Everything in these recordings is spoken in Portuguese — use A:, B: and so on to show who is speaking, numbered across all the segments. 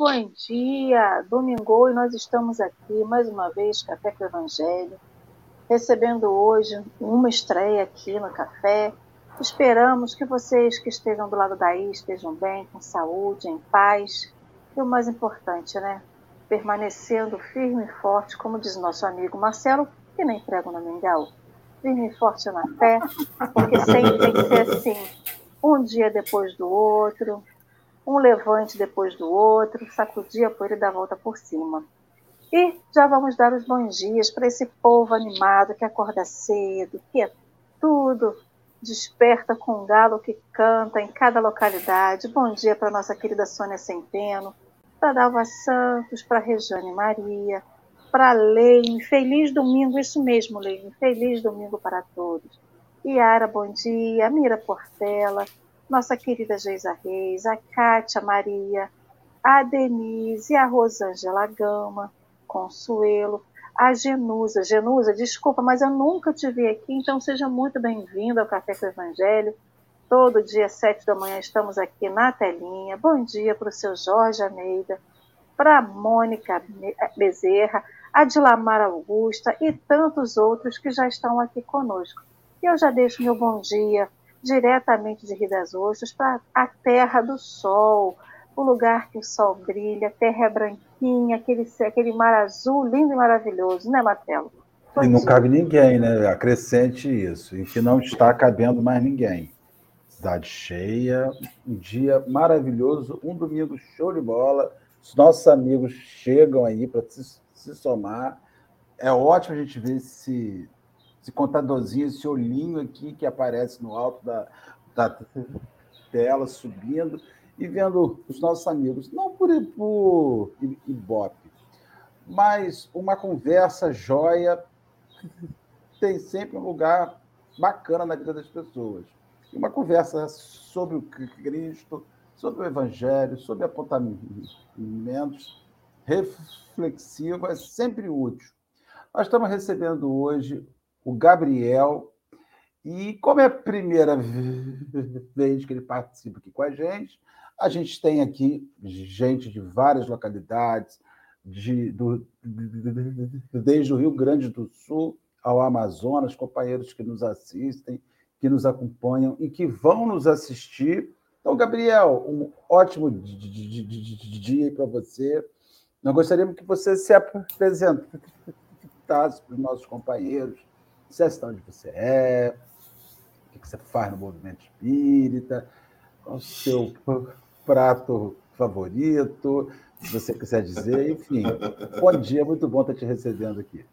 A: bom dia! Domingo e nós estamos aqui mais uma vez, Café com o Evangelho, recebendo hoje uma estreia aqui no café. Esperamos que vocês que estejam do lado daí estejam bem, com saúde, em paz. E o mais importante, né? Permanecendo firme e forte, como diz nosso amigo Marcelo, que nem prego no mingau. Firme e forte na fé, porque sempre tem que ser assim, um dia depois do outro, um levante depois do outro, sacudir a poeira e a volta por cima. E já vamos dar os bons dias para esse povo animado que acorda cedo, que é tudo, desperta com um galo que canta em cada localidade. Bom dia para nossa querida Sônia Centeno, para Dalva Santos, para Rejane Maria, para Leime. Feliz domingo, isso mesmo, Leime. Feliz domingo para todos. Yara, bom dia. Mira Portela, nossa querida Geisa Reis, a Kátia Maria, a Denise, a Rosângela Gama, Consuelo, a Genusa. Genusa, desculpa, mas eu nunca te vi aqui, então seja muito bem-vindo ao Café com o Evangelho. Todo dia, sete da manhã, estamos aqui na telinha. Bom dia para o seu Jorge Almeida, para a Mônica Bezerra, a Dilamar Augusta e tantos outros que já estão aqui conosco. E eu já deixo meu bom dia diretamente de Rio das Ostras para a terra do sol, o lugar que o sol brilha, a terra é branquinha, aquele, aquele mar azul lindo e maravilhoso, né, Marcelo?
B: e não cabe ninguém, né? Acrescente isso. E que não está cabendo mais ninguém. Cidade cheia, um dia maravilhoso, um domingo show de bola. Os nossos amigos chegam aí para se, se somar. É ótimo a gente ver esse, esse contadorzinho, esse olhinho aqui que aparece no alto da, da tela, subindo e vendo os nossos amigos, não por, por Ibope, mas uma conversa joia tem sempre um lugar bacana na vida das pessoas. E uma conversa sobre o Cristo, sobre o Evangelho, sobre apontamentos reflexivos é sempre útil. Nós estamos recebendo hoje o Gabriel. E como é a primeira vez que ele participa aqui com a gente, a gente tem aqui gente de várias localidades, de, do, desde o Rio Grande do Sul ao Amazonas, companheiros que nos assistem, que nos acompanham e que vão nos assistir. Então, Gabriel, um ótimo dia para você. Nós gostaríamos que você se apresentasse para os nossos companheiros, dissesse onde você é, o que você faz no movimento espírita, qual o seu prato favorito, se você quiser dizer, enfim. Bom dia, muito bom estar te recebendo aqui.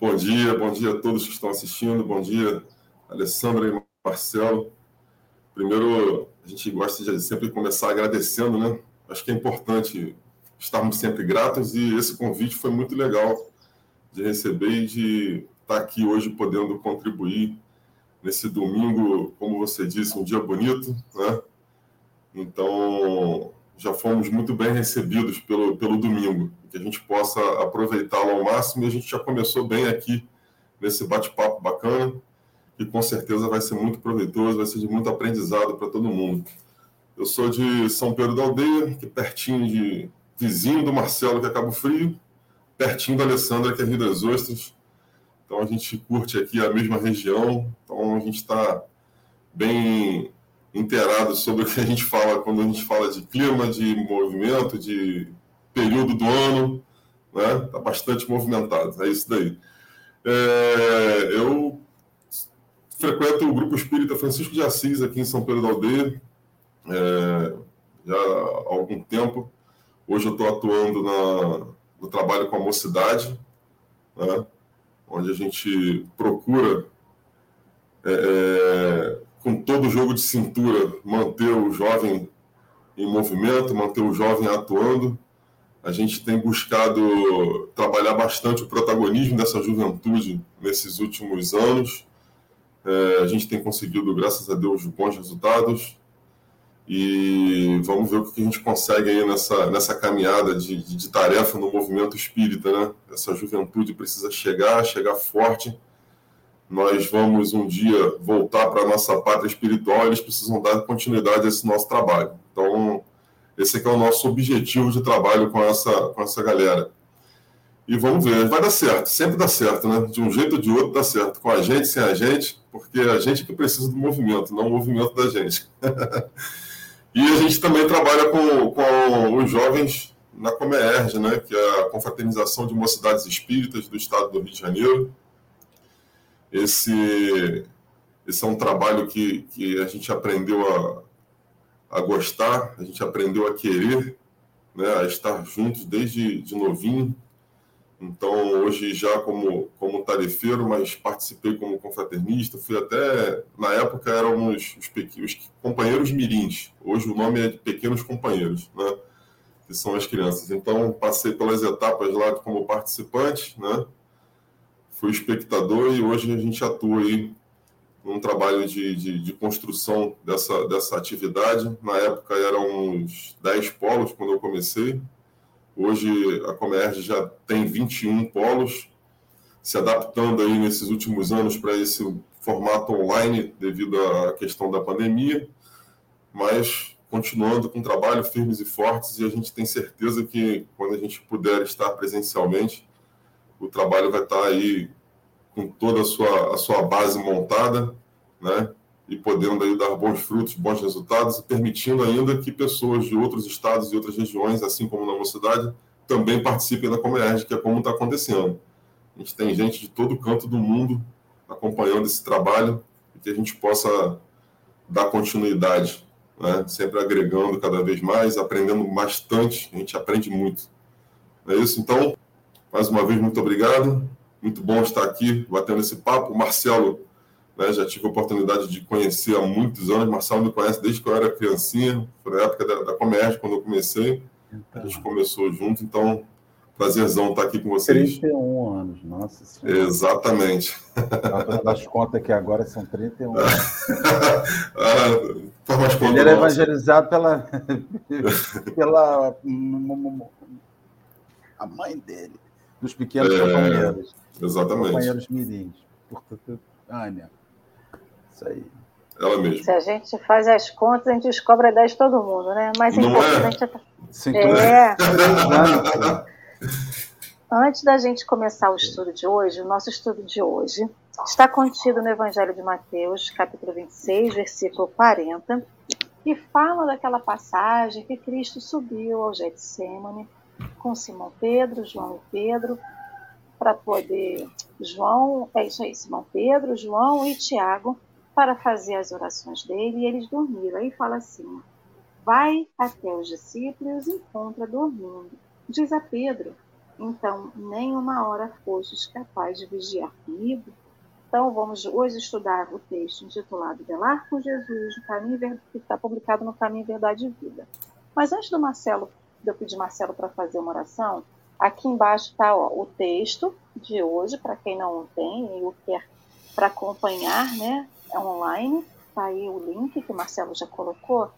C: Bom dia, bom dia a todos que estão assistindo, bom dia, Alessandra e Marcelo. Primeiro, a gente gosta de sempre começar agradecendo, né? Acho que é importante estarmos sempre gratos e esse convite foi muito legal de receber e de estar aqui hoje podendo contribuir nesse domingo, como você disse, um dia bonito, né? Então, já fomos muito bem recebidos pelo, pelo domingo, que a gente possa aproveitá-lo ao máximo e a gente já começou bem aqui nesse bate-papo bacana, que com certeza vai ser muito proveitoso, vai ser de muito aprendizado para todo mundo. Eu sou de São Pedro da Aldeia, que é pertinho de vizinho do Marcelo, que é Cabo Frio, pertinho da Alessandra, que é Rio das Ostras. Então a gente curte aqui a mesma região, então a gente está bem inteirado sobre o que a gente fala quando a gente fala de clima, de movimento, de período do ano, né? Está bastante movimentado, é isso daí. É, eu frequento o Grupo Espírita Francisco de Assis aqui em São Pedro da Aldeia, é, já há algum tempo. Hoje eu estou atuando na, no trabalho com a mocidade, né? Onde a gente procura, é, é, com todo o jogo de cintura, manter o jovem em movimento, manter o jovem atuando. A gente tem buscado trabalhar bastante o protagonismo dessa juventude nesses últimos anos. É, a gente tem conseguido, graças a Deus, bons resultados. E vamos ver o que a gente consegue aí nessa, nessa caminhada de, de, de, tarefa no movimento espírita, né? Essa juventude precisa chegar, chegar forte. Nós vamos um dia voltar para a nossa pátria espiritual, eles precisam dar continuidade a esse nosso trabalho. Então, Esse é o nosso objetivo de trabalho com essa, com essa galera. E vamos ver, vai dar certo, sempre dá certo, né? De um jeito ou de outro dá certo, com a gente, sem a gente, porque a gente que precisa do movimento, não o movimento da gente. e a gente também trabalha com, com os jovens na Comerge, né? Que é a Confraternização de Mocidades Espíritas do Estado do Rio de Janeiro. Esse, esse é um trabalho que, que a gente aprendeu a, a gostar, a gente aprendeu a querer, né? A estar juntos desde de novinho então, hoje já como, como tarefeiro, mas participei como confraternista, fui até, na época éramos os, os companheiros mirins, hoje o nome é de pequenos companheiros, né? que são as crianças. Então, passei pelas etapas lá como participante, né? fui espectador e hoje a gente atua aí num trabalho de, de, de, construção dessa, dessa atividade. Na época eram uns 10 polos quando eu comecei, Hoje a Comerge já tem 21 polos, se adaptando aí nesses últimos anos para esse formato online devido à questão da pandemia, mas continuando com trabalho firmes e fortes e a gente tem certeza que quando a gente puder estar presencialmente, o trabalho vai estar aí com toda a sua, a sua base montada, né? E podendo aí dar bons frutos, bons resultados, permitindo ainda que pessoas de outros estados e outras regiões, assim como na mocidade, também participem da Comerge, que é como está acontecendo. A gente tem gente de todo canto do mundo acompanhando esse trabalho e que a gente possa dar continuidade, né? sempre agregando cada vez mais, aprendendo bastante, a gente aprende muito. É isso, então, mais uma vez, muito obrigado. Muito bom estar aqui batendo esse papo. Marcelo né? Já tive a oportunidade de conhecer há muitos anos. Marcelo me conhece desde que eu era criancinha, foi na época da, da Comércio, quando eu comecei. Então. A gente começou junto, então prazerzão estar aqui com vocês.
B: 31 anos, nossa senhora.
C: Exatamente.
B: Das contas aqui agora são 31 anos. ah, faz Ele era evangelizado pela, pela a mãe dele, dos pequenos é, companheiros.
C: Exatamente.
B: Companheiros mirins. Portanto, Ania. Isso aí.
C: Ela mesma.
A: Se a gente faz as contas, a gente descobre a ideia de todo mundo, né? Mas
C: Não
A: importante
C: é.
A: é... é. Antes da gente começar o estudo de hoje, o nosso estudo de hoje está contido no Evangelho de Mateus, capítulo 26, versículo 40, que fala daquela passagem que Cristo subiu ao Getsemane com Simão Pedro, João e Pedro, para poder João, é isso aí, Simão Pedro, João e Tiago para fazer as orações dele e eles dormiram. Aí fala assim: vai até os discípulos e os encontra dormindo. Diz a Pedro: então nem uma hora fostes capaz de vigiar comigo? Então vamos hoje estudar o texto intitulado Velar com Jesus, no caminho que está publicado no Caminho Verdade e Vida. Mas antes do Marcelo, de eu pedir Marcelo para fazer uma oração, Aqui embaixo está o texto de hoje, para quem não tem e o quer para acompanhar, né? É online. Está aí o link que o Marcelo já colocou.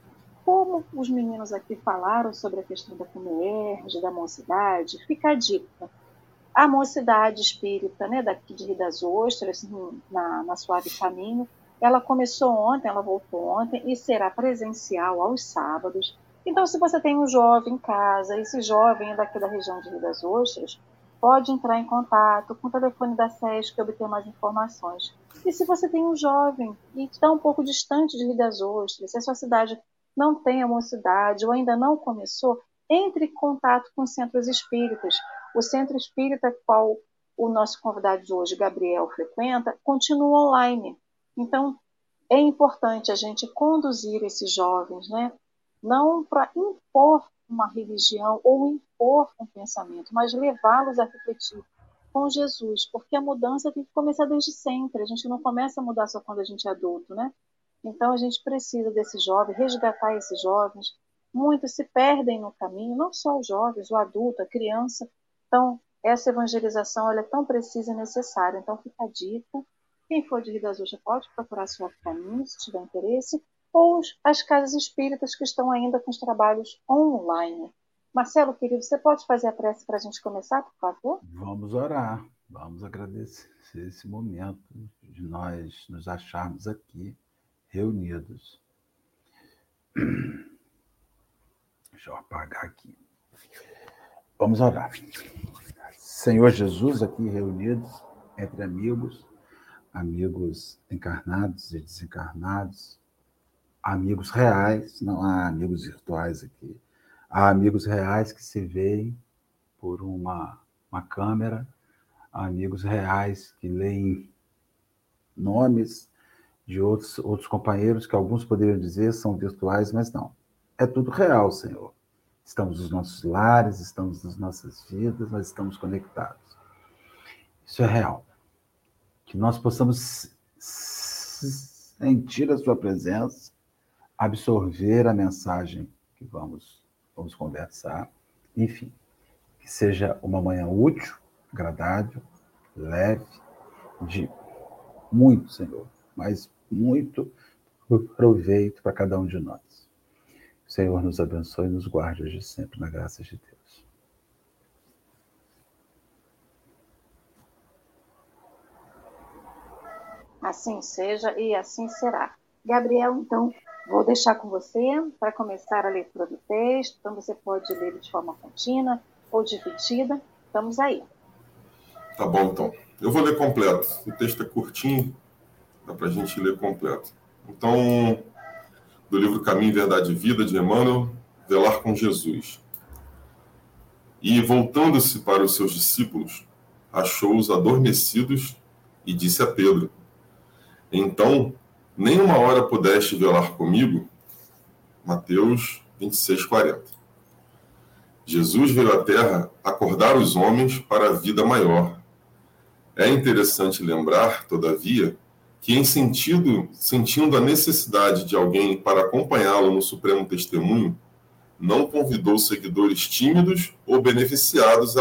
A: Como os meninos aqui falaram sobre a questão da Comerge, da mocidade, fica a dica. A mocidade espírita, né, daqui de Rio das Ostras, na, na Suave Caminho, ela começou ontem, ela voltou ontem e será presencial aos sábados, então, se você tem um jovem em casa, esse jovem é daqui da região de Rio das Ostras, pode entrar em contato com o telefone da SESC e obter mais informações. E se você tem um jovem e está um pouco distante de Rio das Ostras, se a sua cidade não tem a mocidade ou ainda não começou, entre em contato com centros espíritas. O centro espírita qual o nosso convidado de hoje, Gabriel, frequenta, continua online. Então, é importante a gente conduzir esses jovens, né, não para impor uma religião ou impor um pensamento, mas levá-los a refletir com Jesus, porque a mudança tem que começar desde sempre. A gente não começa a mudar só quando a gente é adulto, né? Então a gente precisa desses jovens, resgatar esses jovens. Muitos se perdem no caminho, não só os jovens, o adulto, a criança. Então essa evangelização é tão precisa e necessária. Então fica a dica. Quem for de Rio das Ostras pode procurar seu caminho, se tiver interesse ou as casas espíritas que estão ainda com os trabalhos online. Marcelo, querido, você pode fazer a prece para a gente começar, por favor?
B: Vamos orar, vamos agradecer esse momento de nós nos acharmos aqui reunidos. Deixa eu apagar aqui. Vamos orar. Senhor Jesus, aqui reunidos entre amigos, amigos encarnados e desencarnados, amigos reais, não há amigos virtuais aqui, há amigos reais que se veem por uma, uma câmera, há amigos reais que leem nomes de outros, outros companheiros que alguns poderiam dizer são virtuais, mas não. É tudo real, Senhor. Estamos nos nossos lares, estamos nas nossas vidas, nós estamos conectados. Isso é real. Que nós possamos sentir a Sua presença, absorver a mensagem que vamos, vamos conversar, enfim, que seja uma manhã útil, agradável, leve, de muito, Senhor, mas muito proveito para cada um de nós. O Senhor nos abençoe e nos guarde hoje sempre na graça de Deus.
A: Assim seja e assim será. Gabriel, então, vou deixar com você para começar a leitura do texto. Então, você pode ler de forma contínua ou dividida. Estamos aí.
C: Tá bom, então. Eu vou ler completo. O texto é curtinho, dá para a gente ler completo. Então, do livro Caminho, Verdade e Vida, de Emmanuel, Velar com Jesus. E, voltando-se para os seus discípulos, achou-os adormecidos e disse a Pedro: Então, nem uma hora pudeste velar comigo? Mateus 26, 40. Jesus veio à Terra acordar os homens para a vida maior. É interessante lembrar, todavia, que, em sentido, sentindo a necessidade de alguém para acompanhá-lo no supremo testemunho, não convidou seguidores tímidos ou beneficiados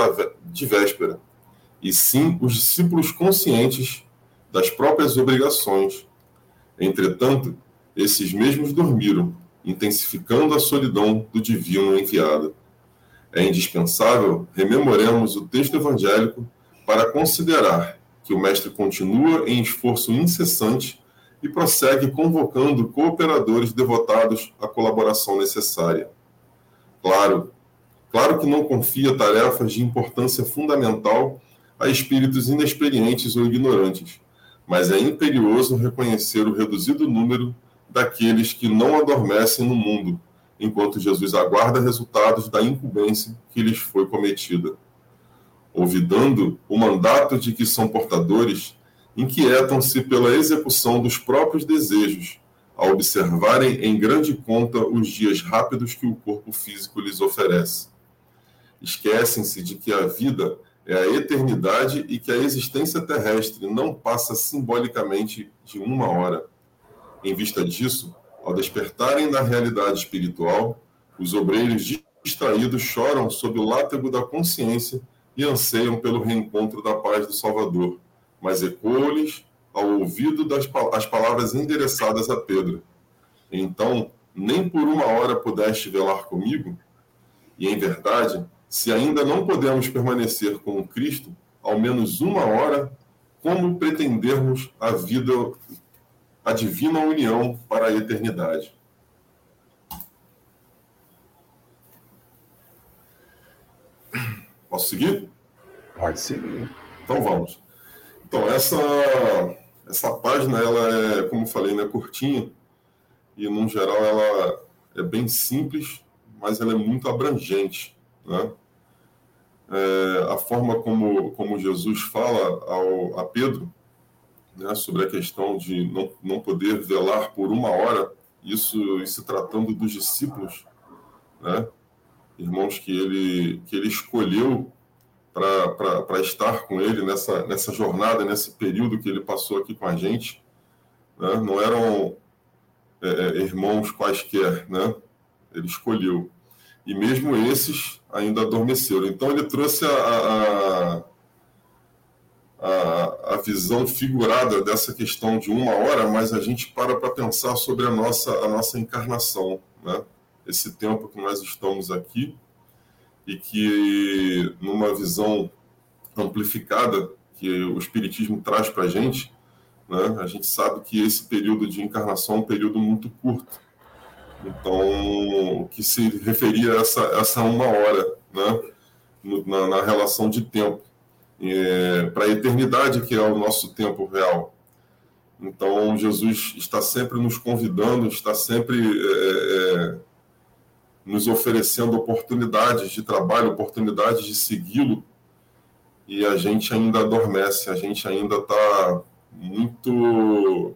C: de véspera, e sim os discípulos conscientes das próprias obrigações. Entretanto, esses mesmos dormiram, intensificando a solidão do divino enviado. É indispensável rememoremos o texto evangélico para considerar que o mestre continua em esforço incessante e prossegue convocando cooperadores devotados à colaboração necessária. Claro, claro que não confia tarefas de importância fundamental a espíritos inexperientes ou ignorantes, mas é imperioso reconhecer o reduzido número daqueles que não adormecem no mundo, enquanto Jesus aguarda resultados da incumbência que lhes foi cometida olvidando o mandato de que são portadores, inquietam-se pela execução dos próprios desejos, ao observarem em grande conta os dias rápidos que o corpo físico lhes oferece. Esquecem-se de que a vida é a eternidade e que a existência terrestre não passa simbolicamente de uma hora. Em vista disso, ao despertarem da realidade espiritual, os obreiros distraídos choram sob o látego da consciência e anseiam pelo reencontro da paz do Salvador, mas ecoam-lhes ao ouvido das as palavras endereçadas a Pedro. Então, nem por uma hora pudeste velar comigo? E em verdade, se ainda não podemos permanecer com Cristo, ao menos uma hora, como pretendermos a vida, a divina união para a eternidade? Posso seguir?
B: Pode seguir.
C: Então vamos. Então, essa, essa página, ela é, como falei, né, curtinha, e, no geral, ela é bem simples, mas ela é muito abrangente. Né? É, a forma como, como Jesus fala ao, a Pedro né, sobre a questão de não, não poder velar por uma hora, isso se tratando dos discípulos, né, irmãos que ele, que ele escolheu para estar com ele nessa, nessa jornada, nesse período que ele passou aqui com a gente. Né? Não eram é, é irmãos quaisquer, né? ele escolheu. E mesmo esses ainda adormeceram. Então ele trouxe a, a, a, a visão figurada dessa questão de uma hora, mas a gente para para pensar sobre a nossa, a nossa encarnação. Né? esse tempo que nós estamos aqui e que, numa visão amplificada que o Espiritismo traz para a gente, né, a gente sabe que esse período de encarnação é um período muito curto. Então, que se referia a essa, essa uma hora, né? na, na relação de tempo, é, para a eternidade, que é o nosso tempo real. Então, Jesus está sempre nos convidando, está sempre é, é, nos oferecendo oportunidades de trabalho, oportunidades de segui-lo, e a gente ainda adormece, a gente ainda está muito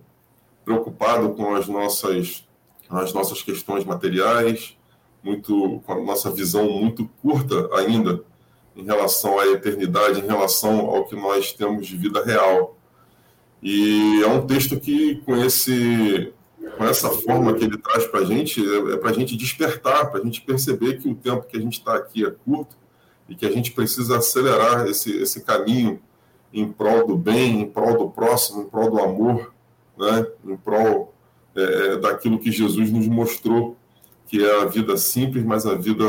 C: preocupado com as nossas, as nossas questões materiais, muito com a nossa visão muito curta ainda em relação à eternidade, em relação ao que nós temos de vida real. E é um texto que, com, esse, com essa forma que ele traz para a gente, é, é para a gente despertar, para a gente perceber que o tempo que a gente está aqui é curto e que a gente precisa acelerar esse, esse caminho em prol do bem, em prol do próximo, em prol do amor, né? em prol é, é daquilo que Jesus nos mostrou, que é a vida simples, mas a vida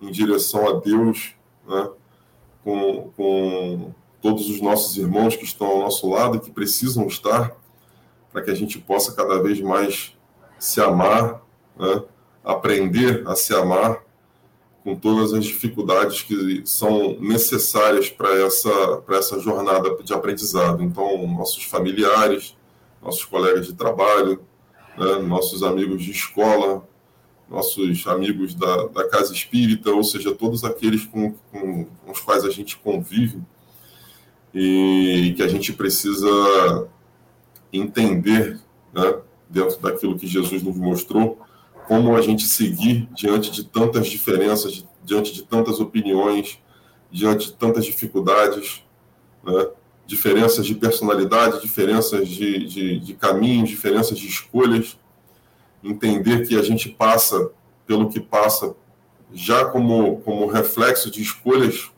C: em direção a Deus, né? com, com todos os nossos irmãos que estão ao nosso lado que precisam estar para que a gente possa cada vez mais se amar, né? aprender a se amar com todas as dificuldades que são necessárias para essa, essa jornada de aprendizado. Então, nossos familiares, nossos colegas de trabalho, né? nossos amigos de escola, nossos amigos da, da casa espírita, ou seja, todos aqueles com, com, com os quais a gente convive e que a gente precisa entender, né, dentro daquilo que Jesus nos mostrou, como a gente seguir diante de tantas diferenças, diante de tantas opiniões, diante de tantas dificuldades, né, diferenças de personalidade, diferenças de, de, de caminhos, diferenças de escolhas, entender que a gente passa pelo que passa já como, como reflexo de escolhas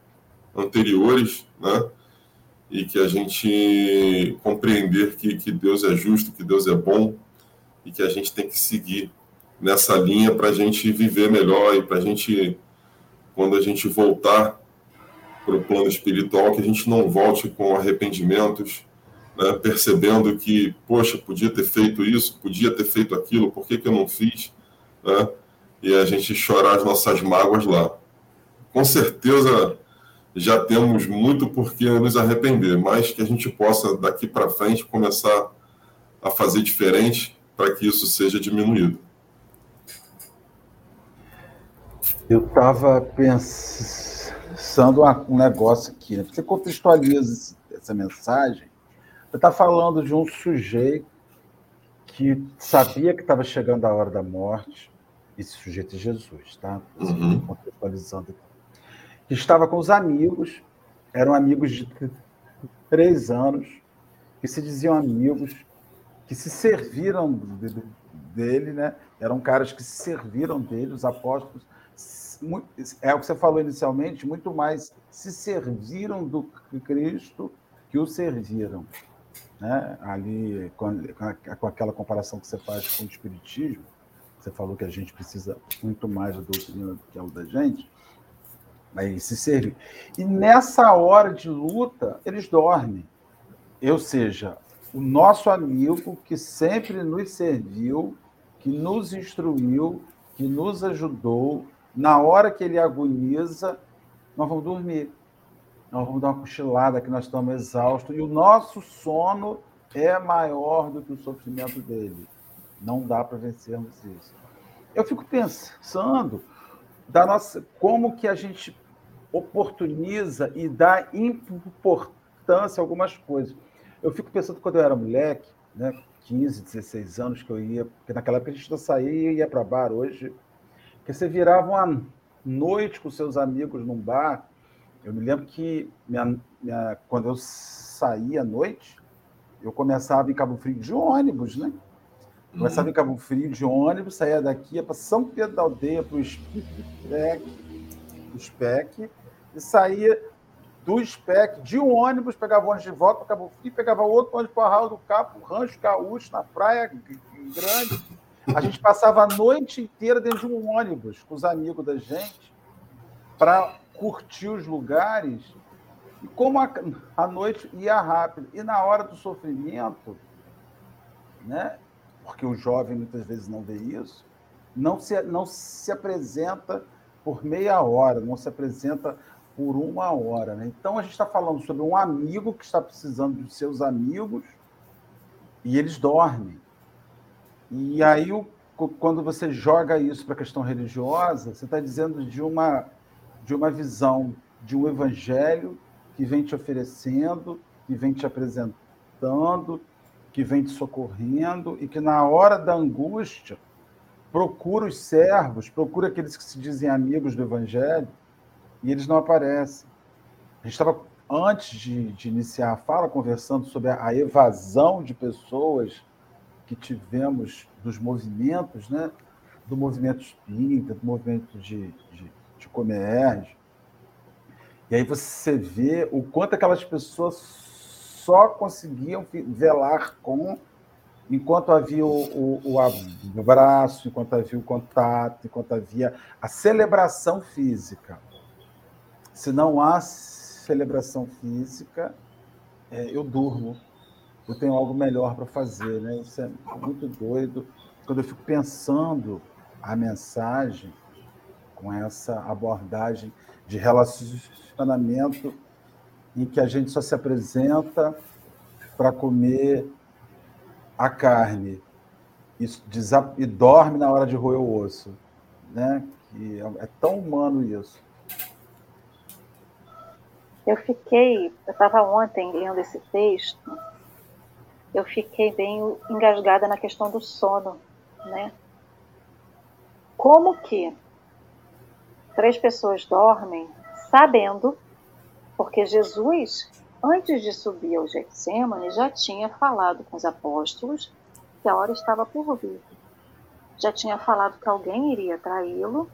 C: anteriores, né? E que a gente compreender que, que Deus é justo, que Deus é bom e que a gente tem que seguir nessa linha para a gente viver melhor e para a gente, quando a gente voltar para o plano espiritual, que a gente não volte com arrependimentos, né, percebendo que, poxa, podia ter feito isso, podia ter feito aquilo, por que, que eu não fiz? Né? E a gente chorar as nossas mágoas lá. Com certeza já temos muito por que nos arrepender, mas que a gente possa, daqui para frente, começar a fazer diferente para que isso seja diminuído.
B: Eu estava pensando um negócio aqui. Né? Você contextualiza essa mensagem você está falando de um sujeito que sabia que estava chegando a hora da morte. Esse sujeito é Jesus, tá? Uhum. Contextualizando aqui. Que estava com os amigos, eram amigos de três anos, que se diziam amigos, que se serviram dele, né? Eram caras que se serviram dele, os apóstolos. É o que você falou inicialmente, muito mais se serviram do Cristo que o serviram né? ali com, com aquela comparação que você faz com o espiritismo, você falou que a gente precisa muito mais da doutrina do que a da gente, aí se serve. E nessa hora de luta, eles dormem. Ou seja, o nosso amigo que sempre nos serviu, que nos instruiu, que nos ajudou, na hora que ele agoniza, nós vamos dormir nós vamos dar uma cochilada que nós estamos exaustos e o nosso sono é maior do que o sofrimento dele. Não dá para vencermos isso. Eu fico pensando da nossa como que a gente oportuniza e dá importância a algumas coisas. Eu fico pensando quando eu era moleque, né, 15, 16 anos que eu ia, porque naquela época a gente não saía e ia para bar hoje, que você virava uma noite com seus amigos num bar eu me lembro que minha, minha, quando eu saía à noite, eu começava em Cabo Frio de ônibus, né? Começava uhum. em Cabo Frio de ônibus, saía daqui, ia para São Pedro da Aldeia, para o SPEC, SPEC, e saía do SPEC de um ônibus, pegava ônibus de volta para Cabo Frio, pegava outro ônibus para o Arraial do Capo, Rancho Caúcho, na praia grande. A gente passava a noite inteira dentro de um ônibus com os amigos da gente para curtir os lugares, e como a, a noite ia rápido. E na hora do sofrimento, né? porque o jovem muitas vezes não vê isso, não se, não se apresenta por meia hora, não se apresenta por uma hora. Né? Então a gente está falando sobre um amigo que está precisando de seus amigos e eles dormem. E aí, quando você joga isso para a questão religiosa, você está dizendo de uma, de uma visão de um evangelho que vem te oferecendo, que vem te apresentando, que vem te socorrendo e que na hora da angústia procura os servos, procura aqueles que se dizem amigos do evangelho e eles não aparecem. A gente estava, antes de, de iniciar a fala, conversando sobre a evasão de pessoas que tivemos dos movimentos, né? do movimento espírita, do movimento de, de, de comércio. E aí você vê o quanto aquelas pessoas só conseguiam velar com enquanto havia o, o, o, abraço, enquanto havia o contato, enquanto havia a celebração física. Se não há celebração física, é, eu durmo. Eu tenho algo melhor para fazer, né? Isso é muito doido. Quando eu fico pensando a mensagem com essa abordagem de relacionamento em que a gente só se apresenta para comer a carne e, e, dorme na hora de roer o osso, né? Que é, é tão humano isso.
A: Eu fiquei, eu estava ontem lendo esse texto, eu fiquei bem engasgada na questão do sono, né? Como que três pessoas dormem sabendo, porque Jesus, antes de subir ao Getsemane, já tinha falado com os apóstolos que a hora estava por vir. Já tinha falado que alguém iria traí-lo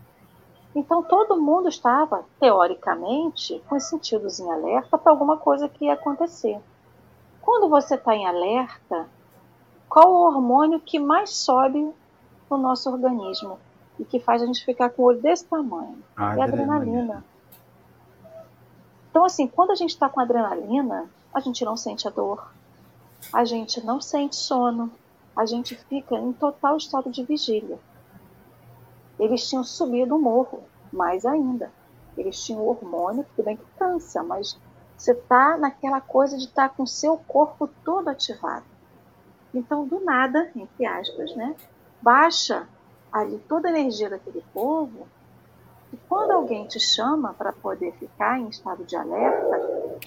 A: então todo mundo estava, teoricamente, com os sentidos em alerta para alguma coisa que ia acontecer. Quando você está em alerta, qual o hormônio que mais sobe no nosso organismo e que faz a gente ficar com o olho desse tamanho? A é a adrenalina. Então, assim, quando a gente está com adrenalina, a gente não sente a dor, a gente não sente sono, a gente fica em total estado de vigília eles tinham subido o morro, mais ainda. Eles tinham hormônio, tudo bem que cansa, mas você está naquela coisa de estar tá com o seu corpo todo ativado. Então, do nada, entre aspas, né, baixa ali toda a energia daquele povo, e quando alguém te chama para poder ficar em estado de alerta,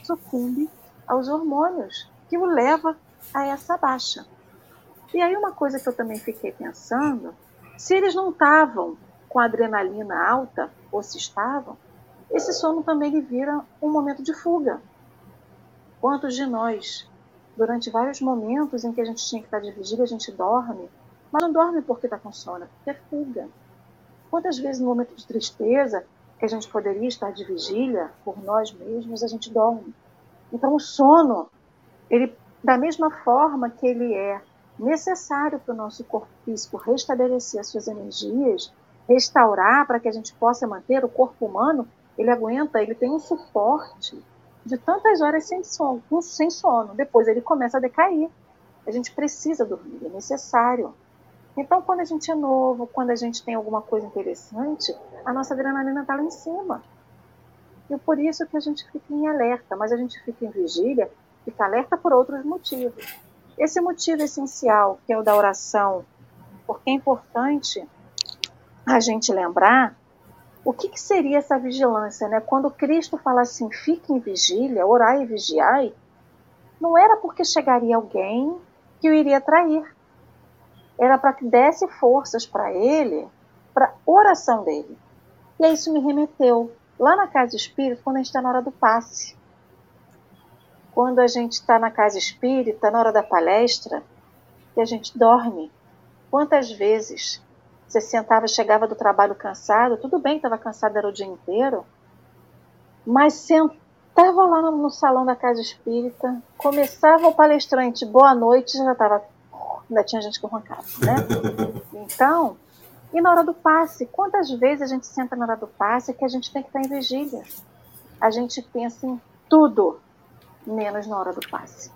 A: sucumbe aos hormônios que o leva a essa baixa. E aí uma coisa que eu também fiquei pensando, se eles não estavam com adrenalina alta, ou se estavam, esse sono também lhe vira um momento de fuga. Quantos de nós, durante vários momentos em que a gente tinha que estar de vigília, a gente dorme, mas não dorme porque está com sono, é porque é fuga. Quantas vezes no momento de tristeza, que a gente poderia estar de vigília por nós mesmos, a gente dorme. Então o sono, ele da mesma forma que ele é necessário para o nosso corpo físico restabelecer as suas energias, restaurar para que a gente possa manter o corpo humano, ele aguenta, ele tem um suporte de tantas horas sem sono, sem sono. Depois ele começa a decair. A gente precisa dormir, é necessário. Então, quando a gente é novo, quando a gente tem alguma coisa interessante, a nossa adrenalina está lá em cima. E por isso que a gente fica em alerta, mas a gente fica em vigília, fica alerta por outros motivos. Esse motivo essencial, que é o da oração, porque é importante a gente lembrar o que, que, seria essa vigilância, né? Quando Cristo fala assim, fique em vigília, orai e vigiai, não era porque chegaria alguém que o iria trair. Era para que desse forças para ele, para oração dele. E aí isso me remeteu lá na casa espírita, quando a gente está na hora do passe. Quando a gente está na casa espírita, na hora da palestra, e a gente dorme. Quantas vezes você sentava, chegava do trabalho cansado, tudo bem, estava cansado, era o dia inteiro, mas sentava lá no, no, salão da casa espírita, começava o palestrante, boa noite, já estava. Ainda tinha gente que roncava, né? Então, e na hora do passe, quantas vezes a gente senta na hora do passe que a gente tem que estar em vigília? A gente pensa em tudo, menos na hora do passe.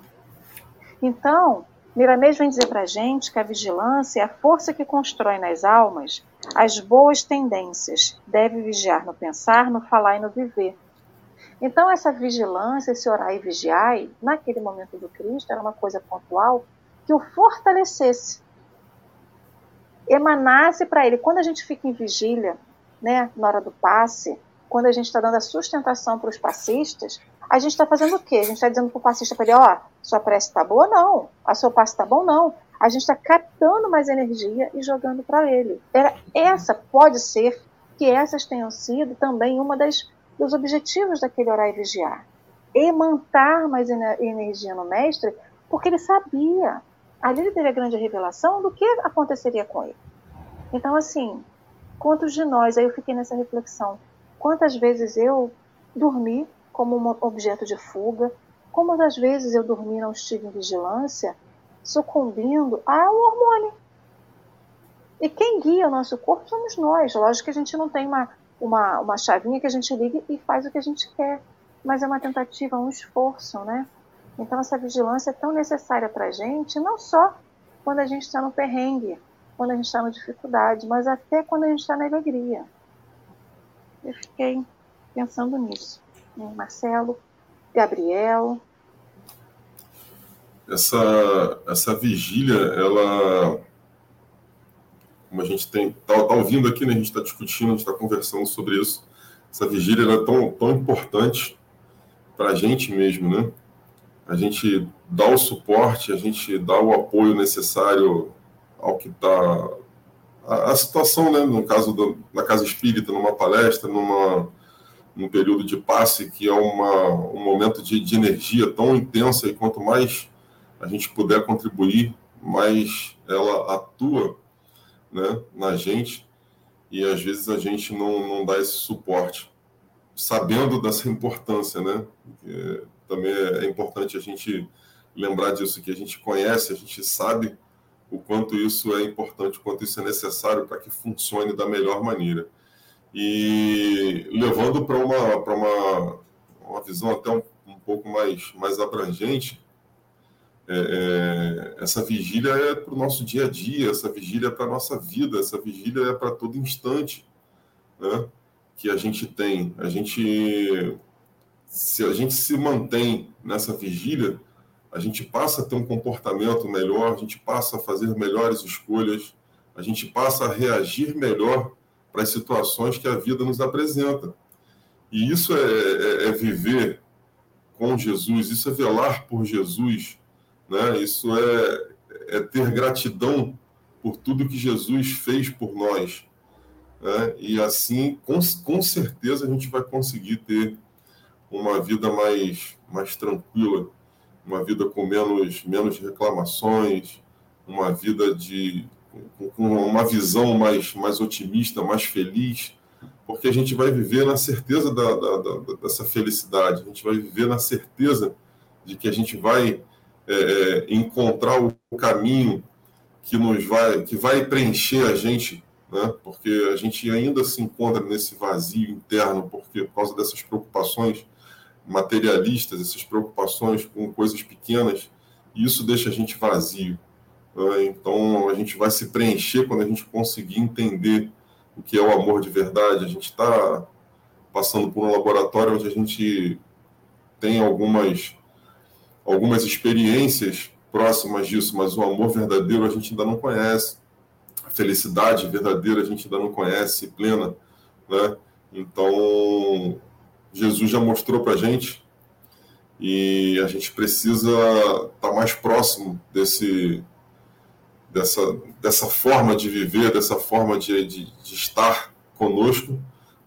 A: Então, Miramês vem dizer para a gente que a vigilância é a força que constrói nas almas as boas tendências. Deve vigiar no pensar, no falar e no viver. Então, essa vigilância, esse orar e vigiar, naquele momento do Cristo, era uma coisa pontual que o fortalecesse, emanasse para ele. Quando a gente fica em vigília, né, na hora do passe, quando a gente está dando a sustentação para os passistas, a gente está fazendo o quê? A gente está dizendo para o passista para ele, ó, sua prece está boa? Não. A seu passe está bom? Não. A gente está captando mais energia e jogando para ele. Era essa, pode ser que essas tenham sido também uma das dos objetivos daquele orar e vigiar. Emantar mais energia no mestre, porque ele sabia. Ali ele teve a grande revelação do que aconteceria com ele. Então, assim, quantos de nós, aí eu fiquei nessa reflexão, quantas vezes eu dormi como um objeto de fuga, como das vezes eu dormi não estive em vigilância, sucumbindo ao hormônio. E quem guia o nosso corpo somos nós. Lógico que a gente não tem uma, uma, uma chavinha que a gente liga e faz o que a gente quer, mas é uma tentativa, um esforço, né? Então essa vigilância é tão necessária para a gente, não só quando a gente está no perrengue, quando a gente está na dificuldade, mas até quando a gente está na alegria. Eu fiquei pensando nisso. Né? Marcelo, Gabriel.
C: Essa, essa vigília, ela. Como a gente tem. Tá, tá ouvindo aqui, né? A gente está discutindo, a gente está conversando sobre isso. Essa vigília é tão, tão importante para a gente mesmo, né? A gente dá o suporte, a gente dá o apoio necessário ao que está. A, a, situação, né? No caso da Casa Espírita, numa palestra, numa num período de passe que é uma, um momento de, de energia tão intensa e quanto mais a gente puder contribuir, mais ela atua né, na gente e às vezes a gente não, não dá esse suporte, sabendo dessa importância, né? É, também é importante a gente lembrar disso, que a gente conhece, a gente sabe o quanto isso é importante, o quanto isso é necessário para que funcione da melhor maneira e levando para uma, uma, uma visão até um, um pouco mais, mais abrangente, é, é, essa vigília é para o nosso dia a dia, essa vigília é para a nossa vida, essa vigília é para todo instante né, que a gente tem. A gente, se a gente se mantém nessa vigília, a gente passa a ter um comportamento melhor, a gente passa a fazer melhores escolhas, a gente passa a reagir melhor para as situações que a vida nos apresenta. E isso é, é, é, viver com Jesus, isso é velar por Jesus, né? isso é, é ter gratidão por tudo que Jesus fez por nós. Né? E assim, com, com certeza, a gente vai conseguir ter uma vida mais, mais tranquila, uma vida com menos, menos reclamações, uma vida de com uma visão mais, mais otimista, mais feliz, porque a gente vai viver na certeza da, da, da, dessa felicidade, a gente vai viver na certeza de que a gente vai é, é, encontrar o caminho que nos vai, que vai preencher a gente, né? porque a gente ainda se encontra nesse vazio interno, porque por causa dessas preocupações materialistas, essas preocupações com coisas pequenas, e isso deixa a gente vazio. Né? Então, a gente vai se preencher quando a gente conseguir entender o que é o amor de verdade. A gente está passando por um laboratório onde a gente tem algumas, algumas experiências próximas disso, mas o amor verdadeiro a gente ainda não conhece. A felicidade verdadeira a gente ainda não conhece, plena. Né? Então, Jesus já mostrou para a gente e a gente precisa estar tá mais próximo desse, dessa, dessa forma de viver, dessa forma de, de, de estar conosco,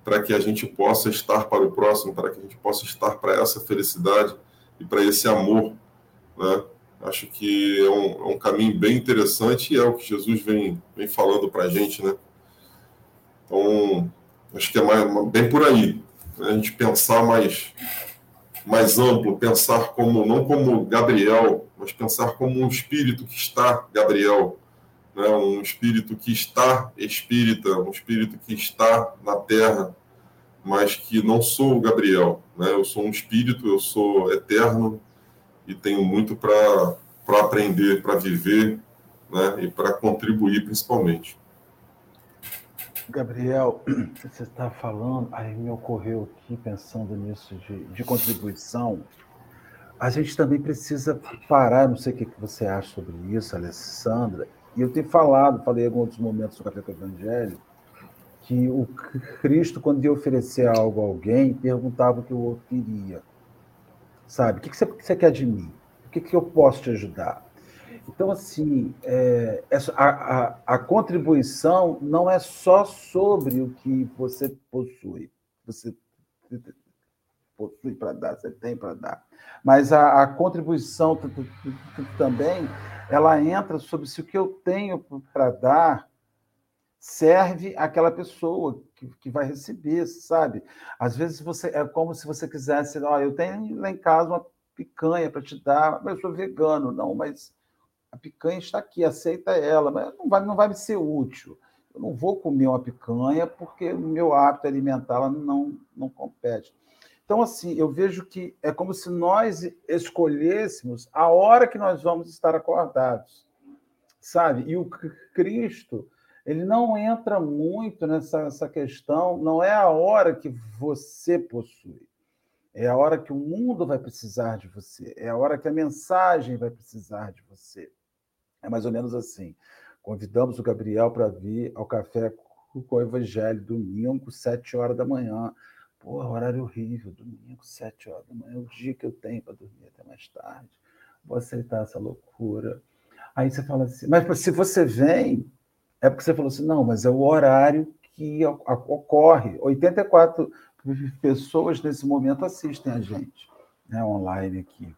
C: para que a gente possa estar para o próximo, para que a gente possa estar para essa felicidade e para esse amor. Né? Acho que é um, é um, caminho bem interessante e é o que Jesus vem, vem falando para a gente. Né? Então, acho que é mais, bem por aí. Né? A gente pensar mais, mais amplo, pensar como não como Gabriel, mas pensar como um espírito que está Gabriel, né? um espírito que está espírita, um espírito que está na terra, mas que não sou o Gabriel. Né? Eu sou um espírito, eu sou eterno e tenho muito para aprender, para viver né? e para contribuir principalmente.
B: Gabriel, você está falando, aí me ocorreu aqui pensando nisso de, de contribuição. A gente também precisa parar, não sei o que você acha sobre isso, Alessandra, e eu tenho falado, falei em alguns momentos no Café com o Evangelho, que o Cristo, quando ia oferecer algo a alguém, perguntava o que o outro queria. Sabe? O que você, quer de mim? O que, que eu posso te ajudar? Então, assim, é, a, a, a, contribuição não é só sobre o que você possui. Você possui para dar, você tem para dar. Mas a, a contribuição também, ela entra sobre se o que eu tenho para dar serve àquela pessoa que, que vai receber, sabe? Às vezes você é como se você quisesse, ó, eu tenho lá em casa uma picanha para te dar, mas eu sou vegano, não, mas a picanha está aqui, aceita ela, mas não vai, não vai me ser útil. Eu não vou comer uma picanha porque o meu hábito alimentar não, não compete. Então, assim, eu vejo que é como se nós escolhêssemos a hora que nós vamos estar acordados, sabe? E o Cristo, ele não entra muito nessa questão, não é a hora que você possui, é a hora que o mundo vai precisar de você, é a hora que a mensagem vai precisar de você. É mais ou menos assim. Convidamos o Gabriel para vir ao café com o Evangelho, domingo, sete horas da manhã. Pô, horário horrível, domingo, sete horas da manhã, é o dia que eu tenho para dormir até mais tarde. Vou aceitar essa loucura. Aí você fala assim, mas se você vem, é porque você falou assim, não, mas é o horário que ocorre. 84 pessoas nesse momento assistem a gente, né, online aqui.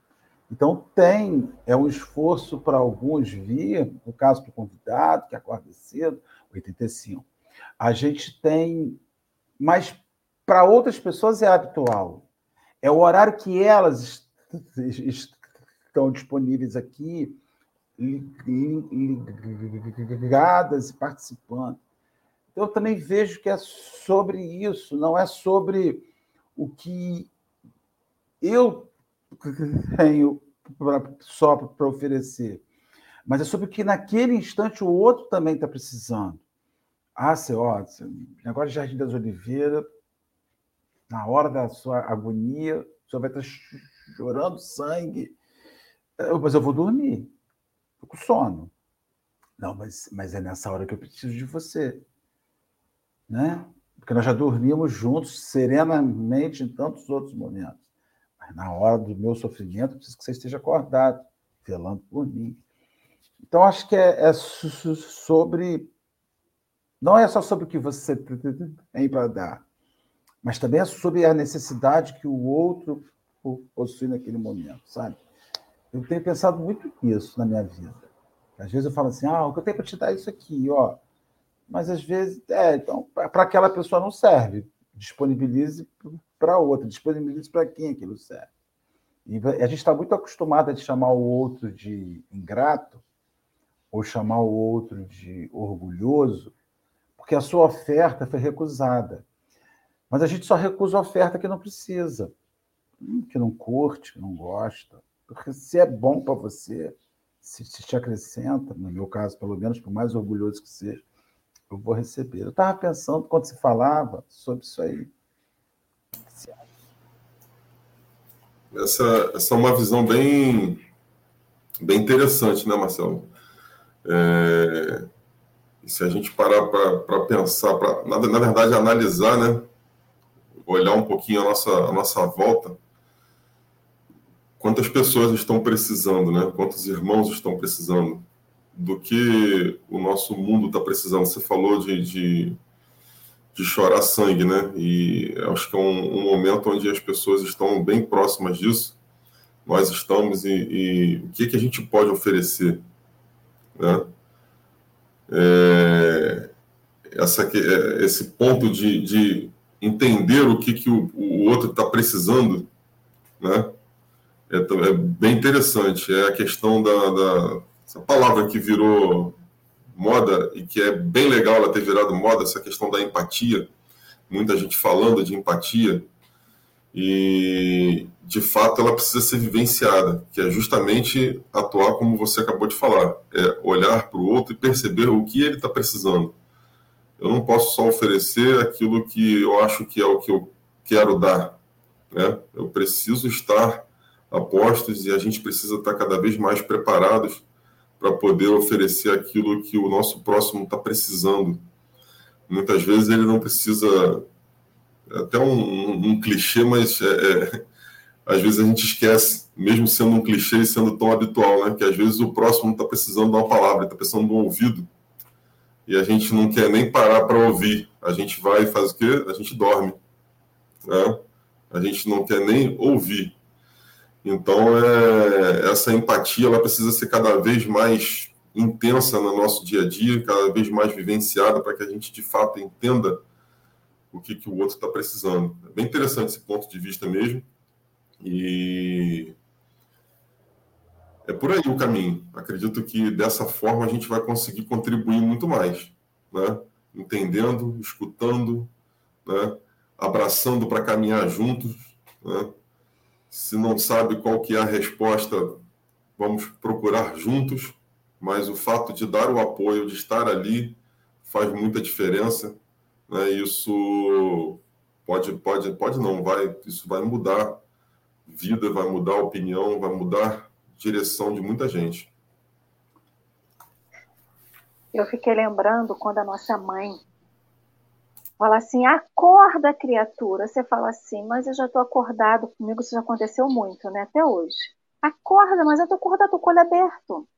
B: Então tem, é um esforço para alguns vir, no caso do convidado, que acorda cedo, 85. A gente tem, mas para outras pessoas é habitual. É o horário que elas estão disponíveis aqui ligadas e participando. Então, eu também vejo que é sobre isso, não é sobre o que eu tenho só para oferecer, mas é sobre o que naquele instante o outro também está precisando. Ah, seu ó, de Jardim das Oliveiras, na hora da sua agonia, o senhor vai estar chorando sangue, mas eu vou dormir. Estou com sono. Não, mas, mas é nessa hora que eu preciso de você. Né? Porque nós já dormimos juntos serenamente em tantos outros momentos. Mas na hora do meu sofrimento, eu preciso que você esteja acordado, velando por mim. Então, acho que é, é sobre. Não é só sobre o que você tem para dar, mas também é sobre a necessidade que o outro possui naquele momento, sabe? Eu tenho pensado muito nisso na minha vida. Às vezes eu falo assim, ah, o que eu tenho para te dar é isso aqui, ó. Mas às vezes, é, então, para aquela pessoa não serve. Disponibilize para outra, disponibilize para quem aquilo serve. E a gente está muito acostumado a chamar o outro de ingrato, ou chamar o outro de orgulhoso, porque a sua oferta foi recusada. Mas a gente só recusa a oferta que não precisa, que não curte, que não gosta. Porque se é bom para você, se, te acrescenta, no meu caso, pelo menos, por mais orgulhoso que seja, eu vou receber. Eu estava pensando, quando se falava sobre isso aí.
C: Essa, essa é uma visão bem, bem interessante, né, Marcelo? É, se a gente parar para pensar, para na, na verdade analisar, né, olhar um pouquinho a nossa, a nossa volta, quantas pessoas estão precisando, né? Quantos irmãos estão precisando do que o nosso mundo está precisando. Você falou de, de, de, chorar sangue, né? E acho que é um, um, momento onde as pessoas estão bem próximas disso. Nós estamos e, e o que que a gente pode oferecer, né? É, essa, é, esse ponto de, de entender o que, que o, o outro está precisando, né? é, é, bem interessante. É a questão da, da essa palavra que virou moda e que é bem legal ela ter virado moda, essa questão da empatia. Muita gente falando de empatia. E, de fato, ela precisa ser vivenciada, que é justamente atuar como você acabou de falar, é olhar para o outro e perceber o que ele está precisando. Eu não posso só oferecer aquilo que eu acho que é o que eu quero dar. Né? Eu preciso estar a postos e a gente precisa estar cada vez mais preparados para poder oferecer aquilo que o nosso próximo está precisando. Muitas vezes ele não precisa é até um, um, um clichê, mas é, é, às vezes a gente esquece, mesmo sendo um clichê e sendo tão habitual, né? Que às vezes o próximo está precisando de uma palavra, está precisando de um ouvido, e a gente não quer nem parar para ouvir. A gente vai e faz o quê? A gente dorme. Né? A gente não quer nem ouvir. Então, é, essa empatia ela precisa ser cada vez mais intensa no nosso dia a dia, cada vez mais vivenciada, para que a gente de fato entenda o que, que o outro está precisando. É bem interessante esse ponto de vista mesmo. E é por aí o caminho. Acredito que dessa forma a gente vai conseguir contribuir muito mais, né? entendendo, escutando, né? abraçando para caminhar juntos. Né? Se não sabe qual que é a resposta, vamos procurar juntos, mas o fato de dar o apoio, de estar ali, faz muita diferença né, isso pode, pode, pode não, vai, isso vai mudar vida, vai mudar opinião, vai mudar direção de muita gente.
A: Eu fiquei lembrando quando a nossa mãe fala assim: acorda, criatura. Você fala assim, mas eu já estou acordado. Comigo isso já aconteceu muito, né? Até hoje. Acorda, mas eu estou acordado, com o olho aberto.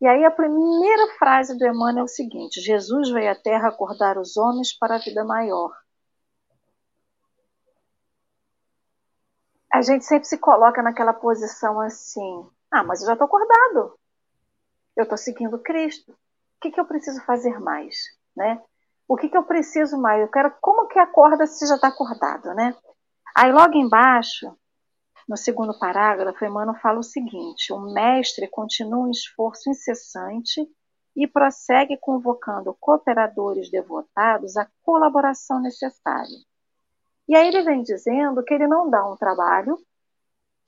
A: E aí a primeira frase do Emmanuel é o seguinte: Jesus veio à Terra acordar os homens para a vida maior. A gente sempre se coloca naquela posição assim: ah, mas eu já estou acordado. Eu estou seguindo Cristo. O que, que eu preciso fazer mais, né? O que, que eu preciso mais? Eu quero como que acorda se já está acordado, né? Aí logo embaixo no segundo parágrafo, Emmanuel fala o seguinte: o mestre continua um esforço incessante e prossegue convocando cooperadores devotados à colaboração necessária. E aí ele vem dizendo que ele não dá um trabalho,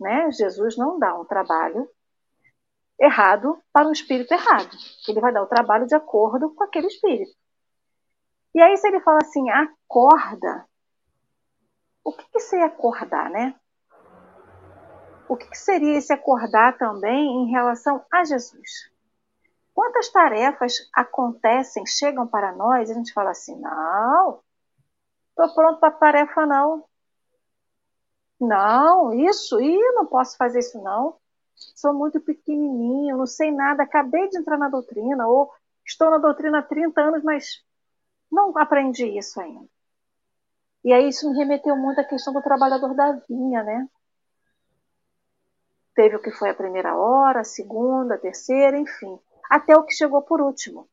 A: né? Jesus não dá um trabalho errado para um espírito errado. Ele vai dar o trabalho de acordo com aquele espírito. E aí se ele fala assim, acorda, o que, que seria acordar, né? o que seria esse acordar também em relação a Jesus? Quantas tarefas acontecem, chegam para nós e a gente fala assim: não, estou pronto para tarefa, não. Não, isso, e não posso fazer isso, não. Sou muito pequenininho, não sei nada, acabei de entrar na doutrina, ou estou na doutrina há 30 anos, mas não aprendi isso ainda. E aí isso me remeteu muito à questão do trabalhador da vinha, né? Teve o que foi a primeira hora, a segunda, a terceira, enfim, até o que chegou por último.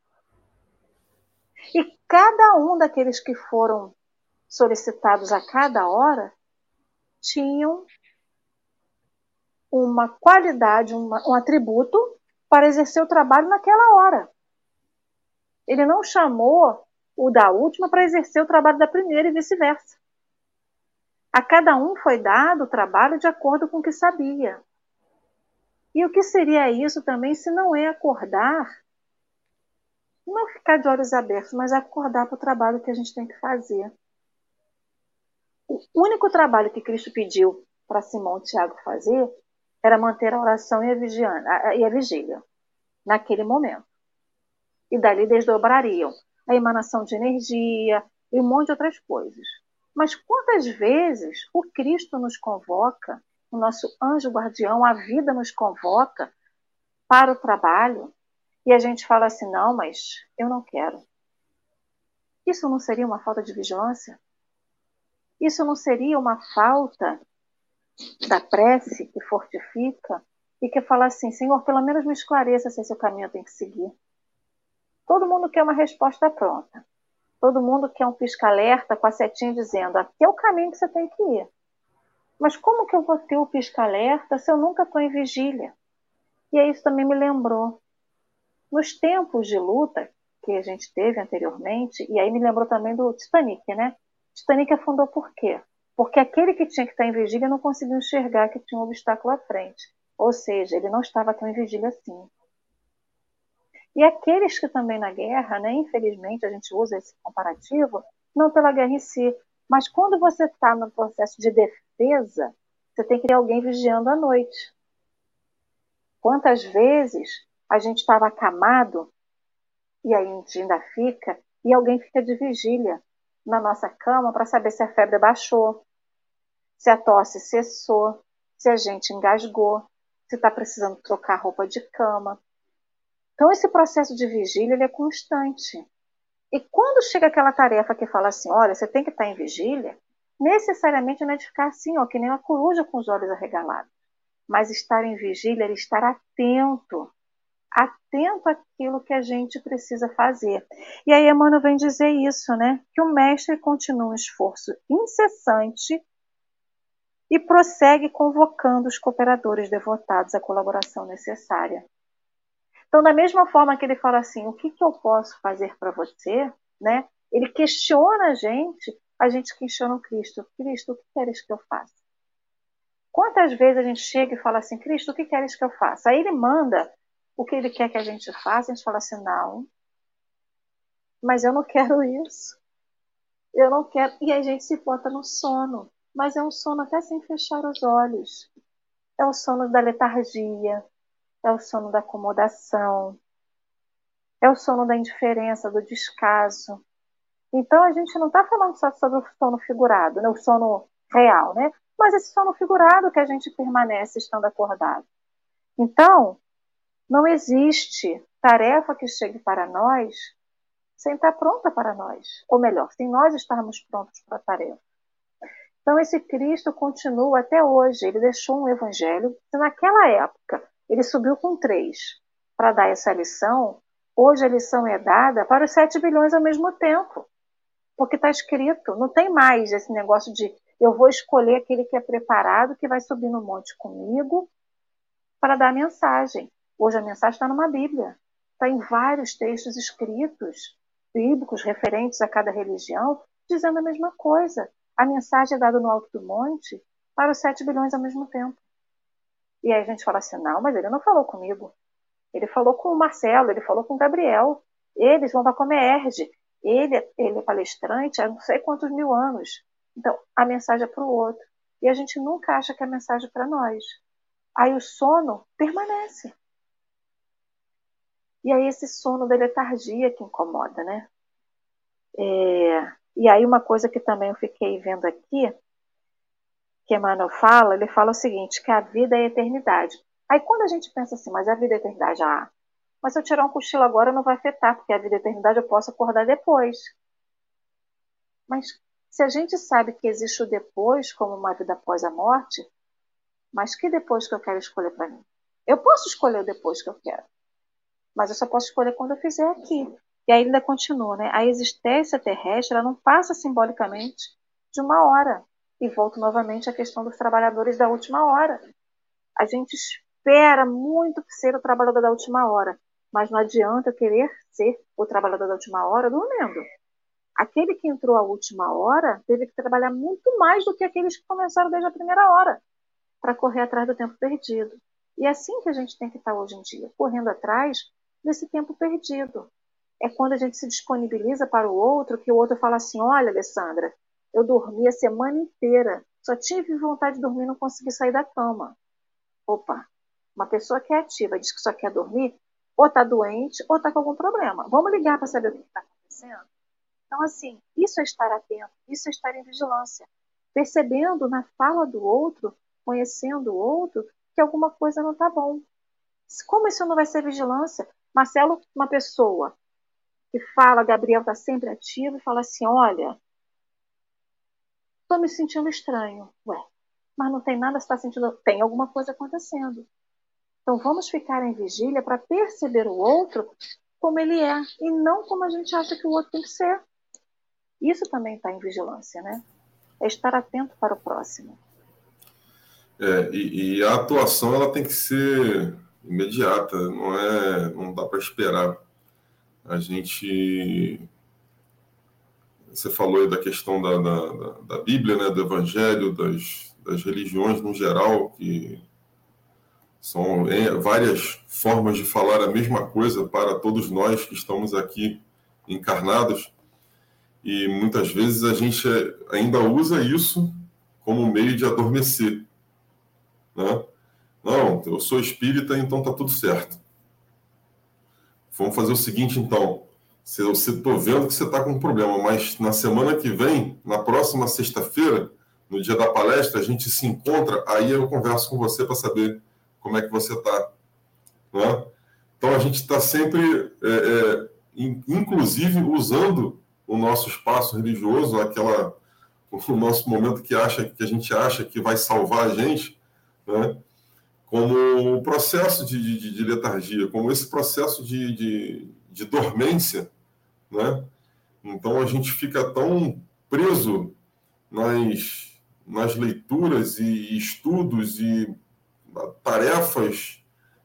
A: E cada um daqueles que foram solicitados a cada hora tinham uma qualidade, uma, um atributo para exercer o trabalho naquela hora. Ele não chamou o da última para exercer o trabalho da primeira e vice-versa. A cada um foi dado o trabalho de acordo com o que sabia. E o que seria isso também se não é acordar, não ficar de olhos abertos, mas acordar para o trabalho que a gente tem que fazer. O único trabalho que Cristo pediu para Simão e Tiago fazer era manter a oração e a, vigiana, e a vigília, naquele momento. E dali desdobrariam a emanação de energia e um monte de outras coisas. Mas quantas vezes o Cristo nos convoca o nosso anjo guardião, a vida nos convoca para o trabalho e a gente fala assim: não, mas eu não quero. Isso não seria uma falta de vigilância? Isso não seria uma falta da prece que fortifica e que fala assim: Senhor, pelo menos me esclareça se esse caminho eu tenho que seguir? Todo mundo quer uma resposta pronta. Todo mundo quer um pisca-alerta com a setinha dizendo: aqui é o caminho que você tem que ir. Mas como que eu vou ter o pisca-alerta se eu nunca estou em vigília? E aí isso também me lembrou. Nos tempos de luta que a gente teve anteriormente, e aí me lembrou também do Titanic, né? Titanic afundou por quê? Porque aquele que tinha que estar em vigília não conseguiu enxergar que tinha um obstáculo à frente. Ou seja, ele não estava tão em vigília assim. E aqueles que também na guerra, né, infelizmente a gente usa esse comparativo, não pela guerra em si, mas quando você está no processo de defesa, você tem que ter alguém vigiando à noite. Quantas vezes a gente estava acamado, e aí a gente ainda fica, e alguém fica de vigília na nossa cama para saber se a febre baixou, se a tosse cessou, se a gente engasgou, se está precisando trocar roupa de cama. Então, esse processo de vigília ele é constante. E quando chega aquela tarefa que fala assim, olha, você tem que estar tá em vigília, necessariamente não é de ficar assim, ó, que nem uma coruja com os olhos arregalados. Mas estar em vigília é estar atento, atento àquilo que a gente precisa fazer. E aí Emmanuel vem dizer isso, né? Que o mestre continua um esforço incessante e prossegue convocando os cooperadores devotados à colaboração necessária. Então, da mesma forma que ele fala assim, o que, que eu posso fazer para você, né? Ele questiona a gente, a gente questiona o Cristo. Cristo, o que queres que eu faça? Quantas vezes a gente chega e fala assim, Cristo, o que queres que eu faça? Aí ele manda o que ele quer que a gente faça, a gente fala assim, não, mas eu não quero isso. Eu não quero. E a gente se bota no sono mas é um sono até sem fechar os olhos. É o sono da letargia, é o sono da acomodação, é o sono da indiferença, do descaso. Então a gente não está falando só sobre o sono figurado, né? o sono real, né? Mas esse sono figurado que a gente permanece estando acordado. Então, não existe tarefa que chegue para nós sem estar pronta para nós. Ou melhor, sem nós estarmos prontos para a tarefa. Então, esse Cristo continua até hoje. Ele deixou um evangelho. Se naquela época ele subiu com três para dar essa lição, hoje a lição é dada para os sete bilhões ao mesmo tempo. Porque está escrito, não tem mais esse negócio de eu vou escolher aquele que é preparado, que vai subir no monte comigo para dar mensagem. Hoje a mensagem está numa Bíblia. Está em vários textos escritos, bíblicos, referentes a cada religião, dizendo a mesma coisa a mensagem é dada no alto do monte para os 7 bilhões ao mesmo tempo. E aí a gente fala assim: não, mas ele não falou comigo. Ele falou com o Marcelo, ele falou com o Gabriel. Eles vão para a Comerge. Ele, ele é palestrante há não sei quantos mil anos. Então, a mensagem é para o outro. E a gente nunca acha que a mensagem é para nós. Aí o sono permanece. E aí esse sono da letargia que incomoda, né? É, e aí uma coisa que também eu fiquei vendo aqui, que Emmanuel fala, ele fala o seguinte, que a vida é a eternidade. Aí quando a gente pensa assim, mas a vida é a eternidade, ah, mas se eu tirar um cochilo agora não vai afetar, porque a vida é a eternidade eu posso acordar depois. Mas se a gente sabe que existe o depois como uma vida após a morte, mas que depois que eu quero escolher para mim? Eu posso escolher o depois que eu quero, mas eu só posso escolher quando eu fizer aqui. E aí ainda continua, né? A existência terrestre ela não passa simbolicamente de uma hora. E volto novamente à questão dos trabalhadores da última hora. A gente espera muito ser o trabalhador da última hora, mas não adianta querer ser o trabalhador da última hora dormindo. Aquele que entrou à última hora teve que trabalhar muito mais do que aqueles que começaram desde a primeira hora para correr atrás do tempo perdido. E é assim que a gente tem que estar hoje em dia, correndo atrás desse tempo perdido é quando a gente se disponibiliza para o outro, que o outro fala assim: Olha, Alessandra, eu dormi a semana inteira, só tive vontade de dormir, não consegui sair da cama. Opa, uma pessoa que é ativa diz que só quer dormir, ou está doente, ou está com algum problema. Vamos ligar para saber o que está acontecendo? Então, assim, isso é estar atento, isso é estar em vigilância. Percebendo na fala do outro, conhecendo o outro, que alguma coisa não está bom. Como isso não vai ser vigilância? Marcelo, uma pessoa que fala, Gabriel está sempre ativo, e fala assim: olha, estou me sentindo estranho. Ué, mas não tem nada, está sentindo. Tem alguma coisa acontecendo. Então vamos ficar em vigília para perceber o outro como ele é e não como a gente acha que o outro tem que ser. Isso também está em vigilância, né? É estar atento para o próximo.
C: É, e, e, a atuação ela tem que ser imediata, não é, não dá para esperar a gente você falou aí da questão da, da, da Bíblia, né, do Evangelho, das, das religiões no geral, que são é, várias formas de falar a mesma coisa para todos nós que estamos aqui encarnados. E muitas vezes a gente ainda usa isso como meio de adormecer. Né? Não, eu sou espírita, então tá tudo certo. Vamos fazer o seguinte, então. Se eu estou vendo que você está com um problema, mas na semana que vem, na próxima sexta-feira, no dia da palestra, a gente se encontra, aí eu converso com você para saber como é que você está. Né? Então a gente está sempre, é, é, inclusive, usando o nosso espaço religioso, aquela, o nosso momento que, acha, que a gente acha que vai salvar a gente, né? Como um processo de, de, de, letargia, como esse processo de, de, de dormência. Né? Então a gente fica tão preso nas, nas leituras e estudos e tarefas,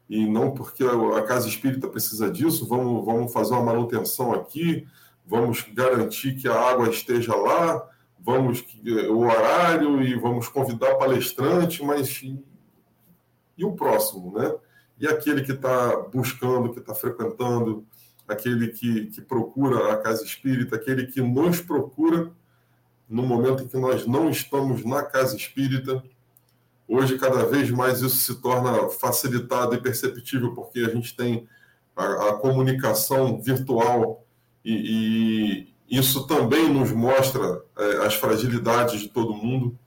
C: e não porque a casa espírita precisa disso, vamos, vamos fazer uma manutenção aqui, vamos garantir que a água esteja lá, vamos o horário e vamos convidar palestrante, mas e o próximo, né? E aquele que está buscando, que está frequentando, aquele que, que procura a casa espírita, aquele que nos procura no momento em que nós não estamos na casa espírita. Hoje, cada vez mais isso se torna facilitado e perceptível, porque a gente tem a, a comunicação virtual e, e, isso também nos mostra é, as fragilidades de todo mundo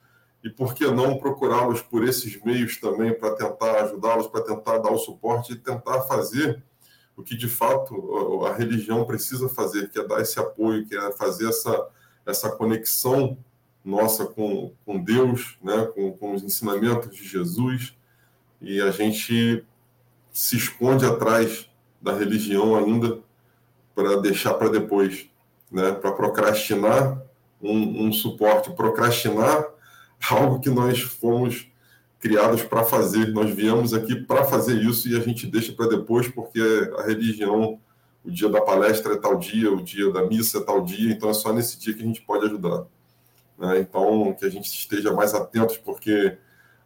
C: e por que não procurá-los por esses meios também para tentar ajudá-los, para tentar dar o suporte e tentar fazer o que de fato a religião precisa fazer, que é dar esse apoio, que é fazer essa, essa conexão nossa com, com Deus, né, com, com os ensinamentos de Jesus, e a gente se esconde atrás da religião ainda para deixar para depois, né, para procrastinar um, um suporte, procrastinar algo que nós fomos criados para fazer. Nós viemos aqui para fazer isso e a gente deixa para depois, porque a religião, o dia da palestra é tal dia, o dia da missa é tal dia, então é só nesse dia que a gente pode ajudar. Né? Então, que a gente esteja mais atentos, porque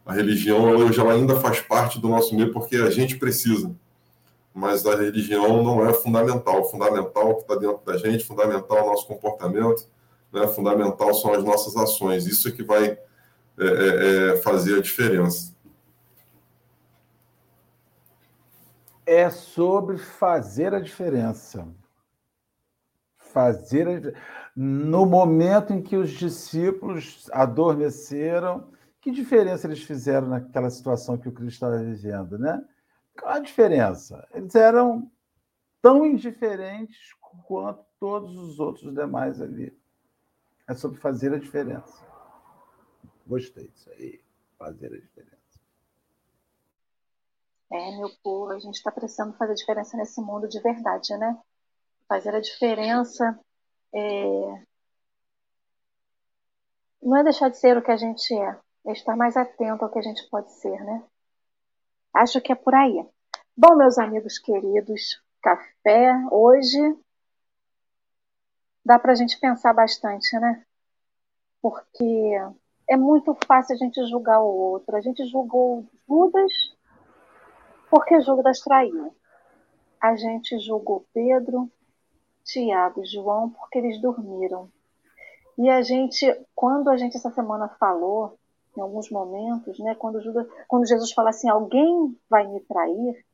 C: a religião hoje ela ainda faz parte do nosso meio, porque a gente precisa. Mas a religião não é fundamental. O fundamental que está dentro da gente, fundamental o nosso comportamento, né? fundamental são as nossas ações. Isso é que vai é, é, é, fazer a diferença.
B: É sobre fazer a diferença. Fazer a... No momento em que os discípulos adormeceram, que diferença eles fizeram naquela situação que o Cristo estava vivendo, né? Qual a diferença? Eles eram tão indiferentes quanto todos os outros demais ali. É sobre fazer a diferença. Gostei disso aí. Fazer a diferença.
A: É, meu povo, a gente está precisando fazer diferença nesse mundo de verdade, né? Fazer a diferença é... não é deixar de ser o que a gente é, é estar mais atento ao que a gente pode ser, né? Acho que é por aí. Bom, meus amigos queridos, café hoje dá para a gente pensar bastante, né? Porque é muito fácil a gente julgar o outro. A gente julgou Judas porque Judas traiu. A gente julgou Pedro, Tiago e João porque eles dormiram. E a gente, quando a gente essa semana falou, em alguns momentos, né, quando, Judas, quando Jesus fala assim, alguém vai me trair,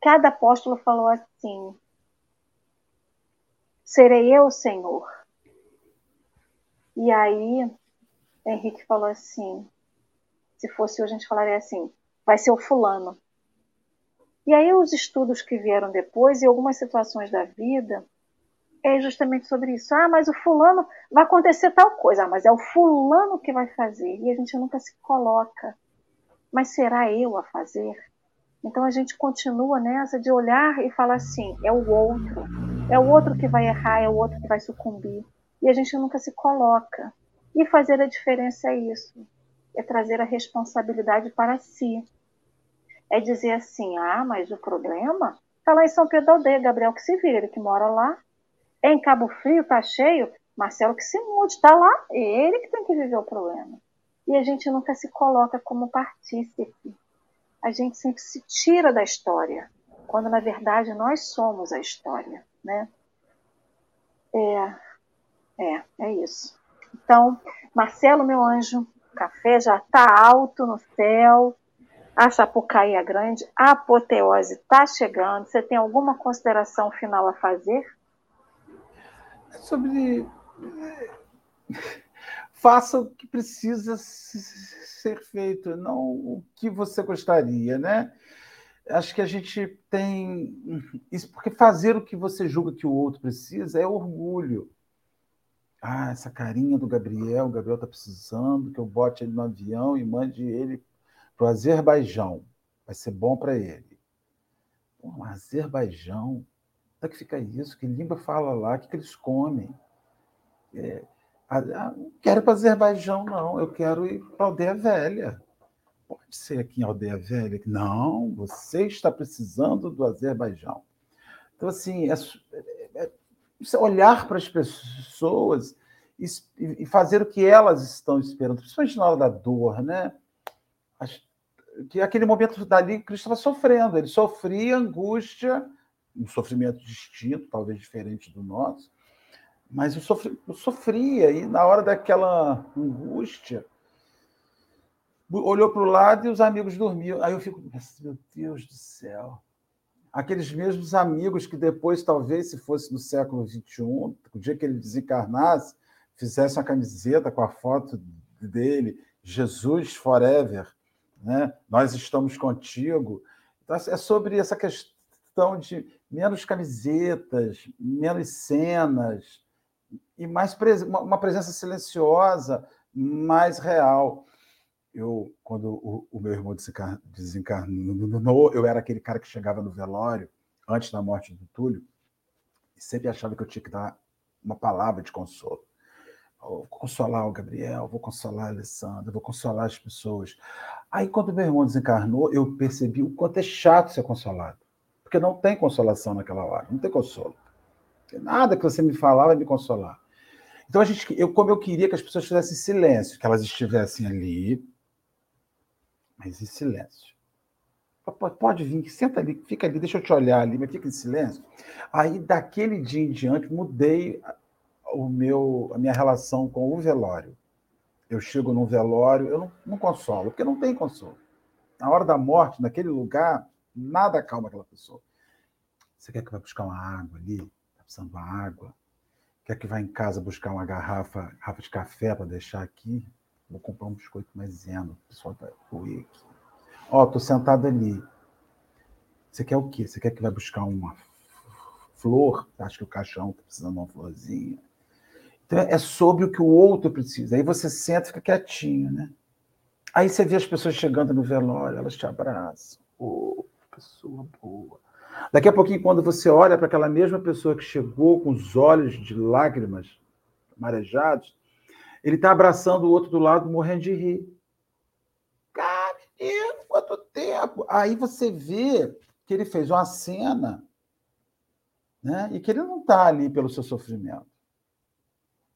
A: cada apóstolo falou assim, serei eu, Senhor. E aí Henrique falou assim: se fosse hoje a gente falaria assim, vai ser o fulano. E aí os estudos que vieram depois e algumas situações da vida é justamente sobre isso. Ah, mas o fulano vai acontecer tal coisa, ah, mas é o fulano que vai fazer. E a gente nunca se coloca. Mas será eu a fazer? Então a gente continua nessa de olhar e falar assim: é o outro, é o outro que vai errar, é o outro que vai sucumbir. E a gente nunca se coloca. E fazer a diferença é isso, é trazer a responsabilidade para si. É dizer assim, ah, mas o problema está lá em São Pedro Aldeia, Gabriel que se vira, ele que mora lá. É em Cabo Frio, tá cheio, Marcelo que se mude, está lá, ele que tem que viver o problema. E a gente nunca se coloca como partícipe. A gente sempre se tira da história, quando na verdade nós somos a história, né? É, é, é isso. Então, Marcelo, meu anjo, o café já está alto no céu, a Chapucaí é grande, a apoteose está chegando. Você tem alguma consideração final a fazer?
B: É sobre. Faça o que precisa ser feito, não o que você gostaria, né? Acho que a gente tem isso porque fazer o que você julga que o outro precisa é orgulho. Ah, essa carinha do Gabriel, o Gabriel está precisando que eu bote ele no avião e mande ele para o Azerbaijão. Vai ser bom para ele. Pô, Azerbaijão? Onde é que fica isso? Que língua fala lá? O que, que eles comem? É, não quero ir para o Azerbaijão, não. Eu quero ir para a Aldeia Velha. Pode ser aqui em Aldeia Velha? Não, você está precisando do Azerbaijão. Então, assim, é olhar para as pessoas e, e fazer o que elas estão esperando, principalmente na hora da dor, né? que aquele momento dali Cristo estava sofrendo, ele sofria angústia, um sofrimento distinto, talvez diferente do nosso, mas eu, sofri, eu sofria, e na hora daquela angústia, olhou para o lado e os amigos dormiam. Aí eu fico, meu Deus do céu. Aqueles mesmos amigos que depois, talvez, se fosse no século XXI, o dia que ele desencarnasse, fizesse uma camiseta com a foto dele, Jesus Forever, né? nós estamos contigo. Então, é sobre essa questão de menos camisetas, menos cenas, e mais pres uma presença silenciosa, mais real. Eu, quando o, o meu irmão desencarnou, eu era aquele cara que chegava no velório, antes da morte do Túlio, e sempre achava que eu tinha que dar uma palavra de consolo. Vou consolar o Gabriel, vou consolar a Alessandra, vou consolar as pessoas. Aí, quando meu irmão desencarnou, eu percebi o quanto é chato ser consolado. Porque não tem consolação naquela hora, não tem consolo. Nada que você me falar vai me consolar. Então, a gente, eu, como eu queria que as pessoas fizessem silêncio, que elas estivessem ali, mas em silêncio. Pode vir, senta ali, fica ali, deixa eu te olhar ali, mas fica em silêncio. Aí, daquele dia em diante, mudei o meu, a minha relação com o velório. Eu chego num velório, eu não, não consolo, porque não tem consolo. Na hora da morte, naquele lugar, nada acalma aquela pessoa. Você quer que vá buscar uma água ali? Está precisando de uma água? Quer que vá em casa buscar uma garrafa, garrafa de café para deixar aqui? Vou comprar um biscoito maisena, o pessoal vai roer aqui. Ó, tô sentado ali. Você quer o quê? Você quer que vá buscar uma flor? Acho que o caixão está precisando de uma florzinha. Então, é sobre o que o outro precisa. Aí você senta e fica quietinho, né? Aí você vê as pessoas chegando no velório, elas te abraçam. Oh, pessoa boa. Daqui a pouquinho, quando você olha para aquela mesma pessoa que chegou com os olhos de lágrimas marejados, ele está abraçando o outro do lado, morrendo de rir. Cara, menino, quanto tempo! Aí você vê que ele fez uma cena né? e que ele não está ali pelo seu sofrimento.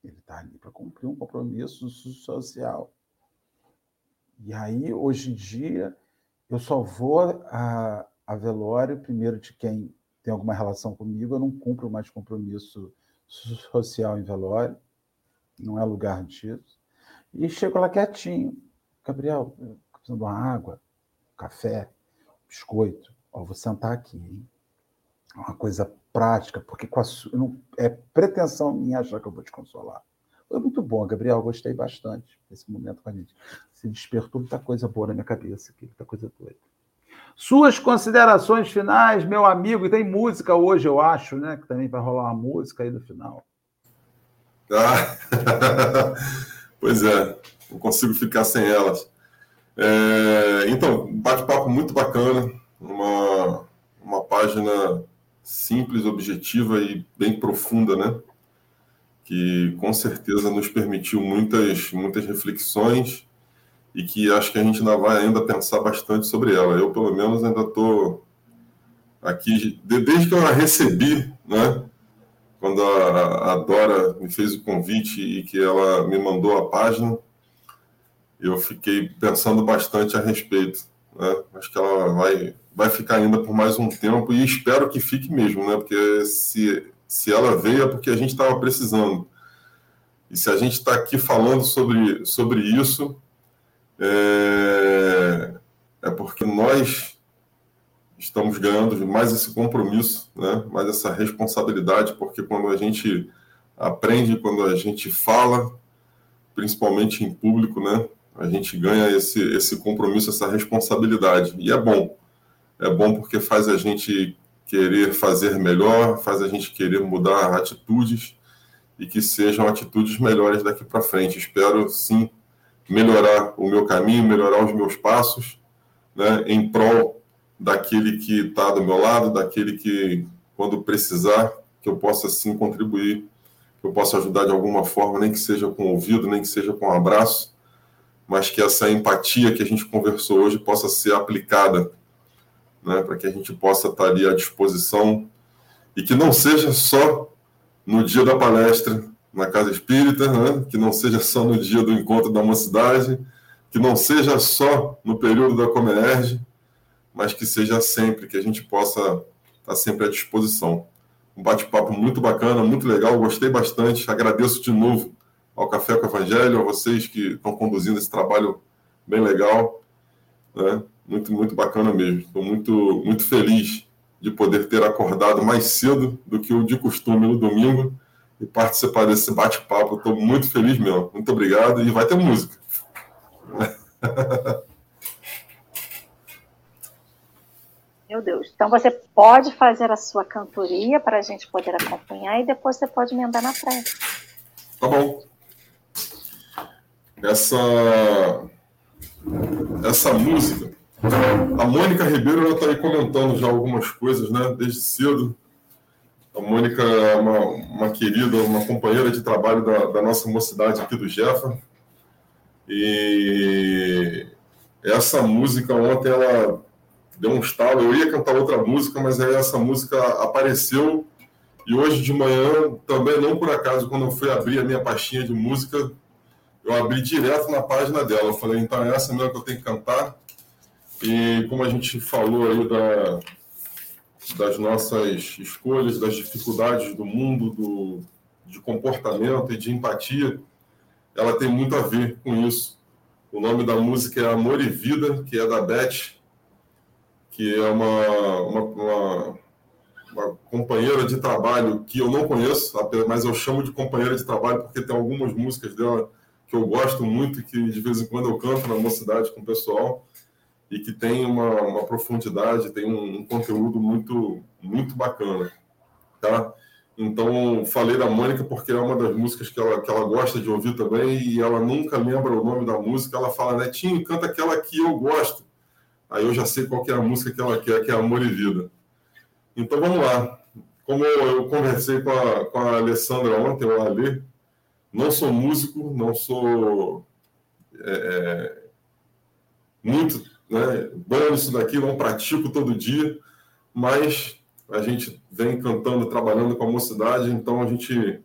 B: Ele está ali para cumprir um compromisso social. E aí, hoje em dia, eu só vou a, a velório, primeiro, de quem tem alguma relação comigo, eu não cumpro mais compromisso social em velório, não é lugar disso. E chego lá quietinho. Gabriel, precisando de uma água, café, biscoito. Ó, vou sentar aqui, hein? Uma coisa prática, porque com a, não, é pretensão minha achar que eu vou te consolar. Foi muito bom, Gabriel, gostei bastante desse momento com a gente. Se despertou muita coisa boa na minha cabeça aqui, muita coisa doida. Suas considerações finais, meu amigo, e tem música hoje, eu acho, né? Que também vai rolar uma música aí no final.
C: Ah, pois é, não consigo ficar sem elas. É, então, bate-papo muito bacana, uma, uma página simples, objetiva e bem profunda, né? Que com certeza nos permitiu muitas, muitas reflexões e que acho que a gente ainda vai ainda pensar bastante sobre ela. Eu, pelo menos, ainda estou aqui, desde que eu a recebi, né? Quando a, a Dora me fez o convite e que ela me mandou a página, eu fiquei pensando bastante a respeito. Né? Acho que ela vai, vai ficar ainda por mais um tempo e espero que fique mesmo, né? porque se, se ela veio é porque a gente estava precisando. E se a gente está aqui falando sobre, sobre isso, é, é porque nós estamos ganhando mais esse compromisso, né? mais essa responsabilidade, porque quando a gente aprende, quando a gente fala, principalmente em público, né? a gente ganha esse, esse compromisso, essa responsabilidade. E é bom. É bom porque faz a gente querer fazer melhor, faz a gente querer mudar atitudes e que sejam atitudes melhores daqui para frente. Espero, sim, melhorar o meu caminho, melhorar os meus passos, né, em prol daquele que está do meu lado, daquele que, quando precisar, que eu possa sim contribuir, que eu possa ajudar de alguma forma, nem que seja com ouvido, nem que seja com um abraço, mas que essa empatia que a gente conversou hoje possa ser aplicada, né, para que a gente possa estar ali à disposição e que não seja só no dia da palestra na Casa Espírita, né, que não seja só no dia do encontro da mocidade, que não seja só no período da Comerge, mas que seja sempre, que a gente possa estar sempre à disposição. Um bate-papo muito bacana, muito legal, gostei bastante. Agradeço de novo ao Café com o Evangelho, a vocês que estão conduzindo esse trabalho bem legal. Né? Muito, muito bacana mesmo. Estou muito, muito feliz de poder ter acordado mais cedo do que o de costume no domingo e participar desse bate-papo. Estou muito feliz mesmo. Muito obrigado e vai ter música.
A: Meu Deus. Então você pode fazer a sua cantoria para a gente poder acompanhar e depois você pode emendar na prece.
C: Tá bom. Essa essa música, a Mônica Ribeiro está aí comentando já algumas coisas, né? Desde cedo. A Mônica é uma, uma querida, uma companheira de trabalho da, da nossa mocidade aqui do Jefa. E essa música ontem ela deu um estalo. Eu ia cantar outra música, mas aí essa música apareceu. E hoje de manhã, também não por acaso, quando eu fui abrir a minha pastinha de música, eu abri direto na página dela. Eu falei, então é essa mesmo que eu tenho que cantar. E como a gente falou aí da, das nossas escolhas, das dificuldades do mundo, do, de comportamento e de empatia, ela tem muito a ver com isso. O nome da música é Amor e Vida, que é da Beth que é uma, uma, uma, uma, companheira de trabalho que eu não conheço, mas eu chamo de companheira de trabalho porque tem algumas músicas dela que eu gosto muito e que de vez em quando eu canto na mocidade com o pessoal e que tem uma, uma profundidade, tem um, um, conteúdo muito, muito bacana, tá? Então, falei da Mônica porque é uma das músicas que ela, que ela gosta de ouvir também e ela nunca lembra o nome da música. Ela fala, Netinho, canta aquela que eu gosto aí eu já sei qual é a música que ela quer, que é Amor e Vida. Então vamos lá. Como eu conversei com a, com a Alessandra ontem, o Ali, não sou músico, não sou é, é, muito né, bom nisso daqui, não pratico todo dia, mas a gente vem cantando, trabalhando com a mocidade, então a gente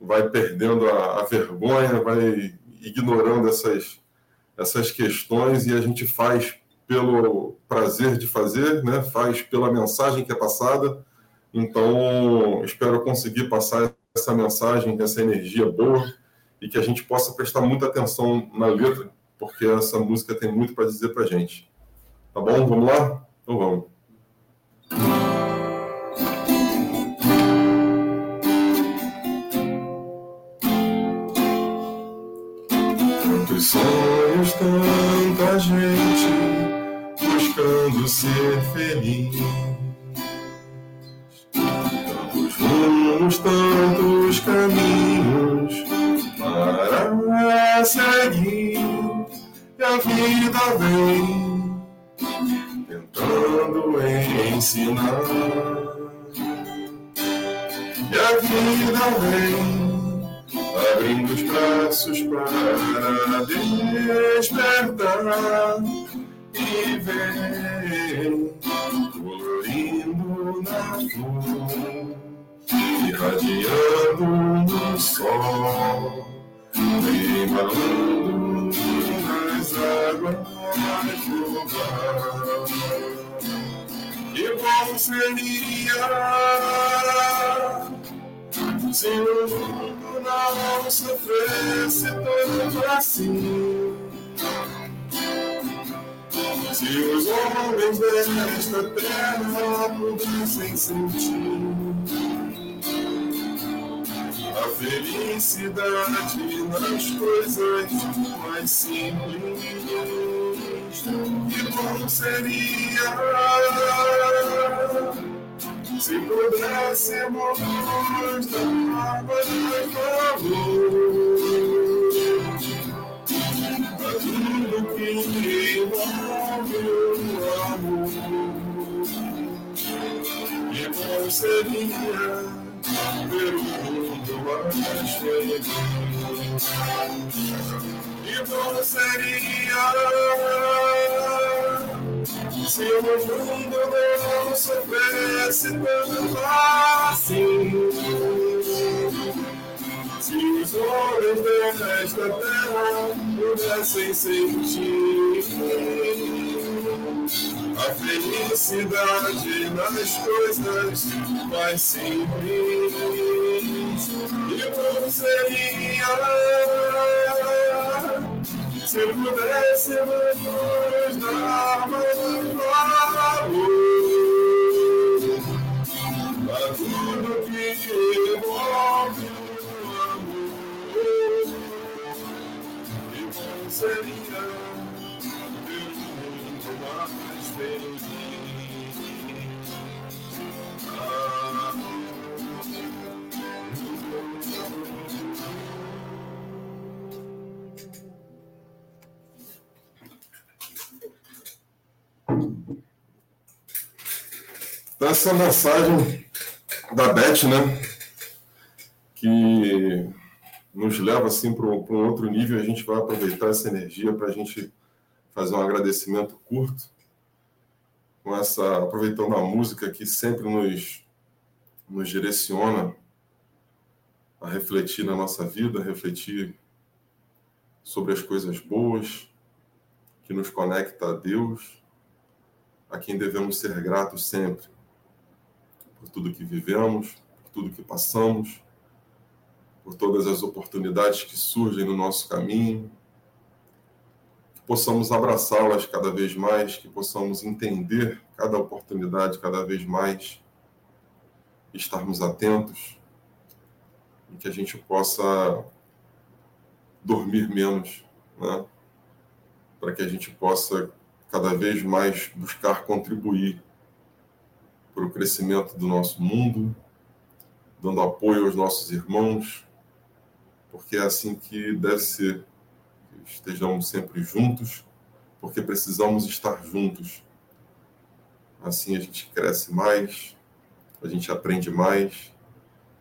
C: vai perdendo a, a vergonha, vai ignorando essas, essas questões e a gente faz pelo prazer de fazer, né? faz pela mensagem que é passada. Então, espero conseguir passar essa mensagem, essa energia boa e que a gente possa prestar muita atenção na letra, porque essa música tem muito para dizer para gente. Tá bom? Vamos lá? Então vamos. Sonhos, buscando ser feliz. Tantos rumos, tantos caminhos para seguir. E a vida vem tentando ensinar. E a vida vem abrindo os braços para despertar vem colorindo na flor irradiando no sol, embalando nas águas do. Que bom seria se o mundo não sofresse tanto assim. Se os homens desta terra pudessem sentir a felicidade nas coisas mais simples, que bom seria se pudéssemos dar mais valor tudo que o amor. E bom seria ver o mundo mais. E bom seria se o mundo não soubesse tanto assim. Se os homens desta terra pudessem sentir a felicidade nas coisas mais simples, e como seria se pudéssemos nos dar valor a tudo que envolve seria muito mais feliz. Essa mensagem da Beth, né? Que nos leva assim para um outro nível. A gente vai aproveitar essa energia para a gente fazer um agradecimento curto, com essa aproveitando a música que sempre nos nos direciona a refletir na nossa vida, a refletir sobre as coisas boas que nos conecta a Deus, a quem devemos ser gratos sempre por tudo que vivemos, por tudo que passamos por todas as oportunidades que surgem no nosso caminho, que possamos abraçá-las cada vez mais, que possamos entender cada oportunidade cada vez mais, estarmos atentos e que a gente possa dormir menos, né? para que a gente possa cada vez mais buscar contribuir para o crescimento do nosso mundo, dando apoio aos nossos irmãos, porque é assim que deve ser. Estejamos sempre juntos, porque precisamos estar juntos. Assim a gente cresce mais, a gente aprende mais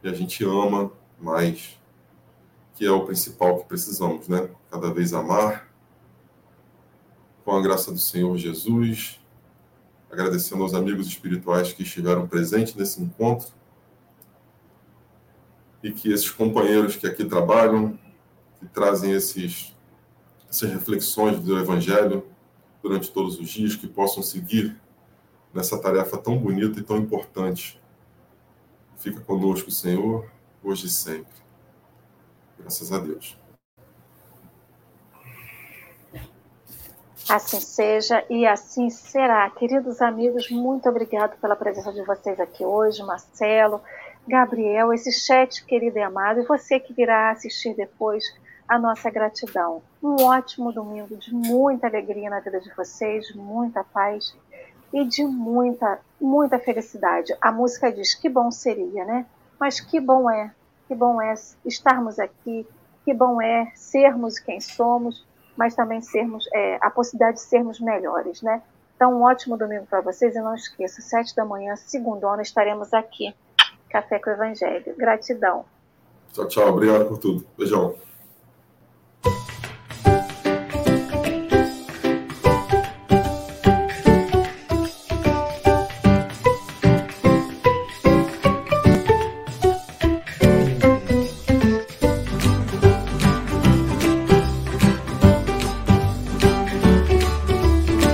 C: e a gente ama mais, que é o principal que precisamos, né? Cada vez amar, com a graça do Senhor Jesus, agradecendo aos amigos espirituais que estiveram presentes nesse encontro e que esses companheiros que aqui trabalham, que trazem esses, essas reflexões do Evangelho durante todos os dias, que possam seguir nessa tarefa tão bonita e tão importante. Fica conosco, Senhor, hoje e sempre. Graças a Deus.
A: Assim seja e assim será. Queridos amigos, muito obrigado pela presença de vocês aqui hoje, Marcelo, Gabriel, esse chat querido e amado, e você que virá assistir depois, a nossa gratidão. Um ótimo domingo de muita alegria na vida de vocês, muita paz e de muita, muita felicidade. A música diz que bom seria, né? Mas que bom é, que bom é estarmos aqui, que bom é sermos quem somos, mas também sermos é, a possibilidade de sermos melhores, né? Então, um ótimo domingo para vocês e não esqueça, sete da manhã, segunda estaremos aqui Café com o Evangelho. Gratidão.
C: Tchau, tchau. Obrigado por tudo. Beijão.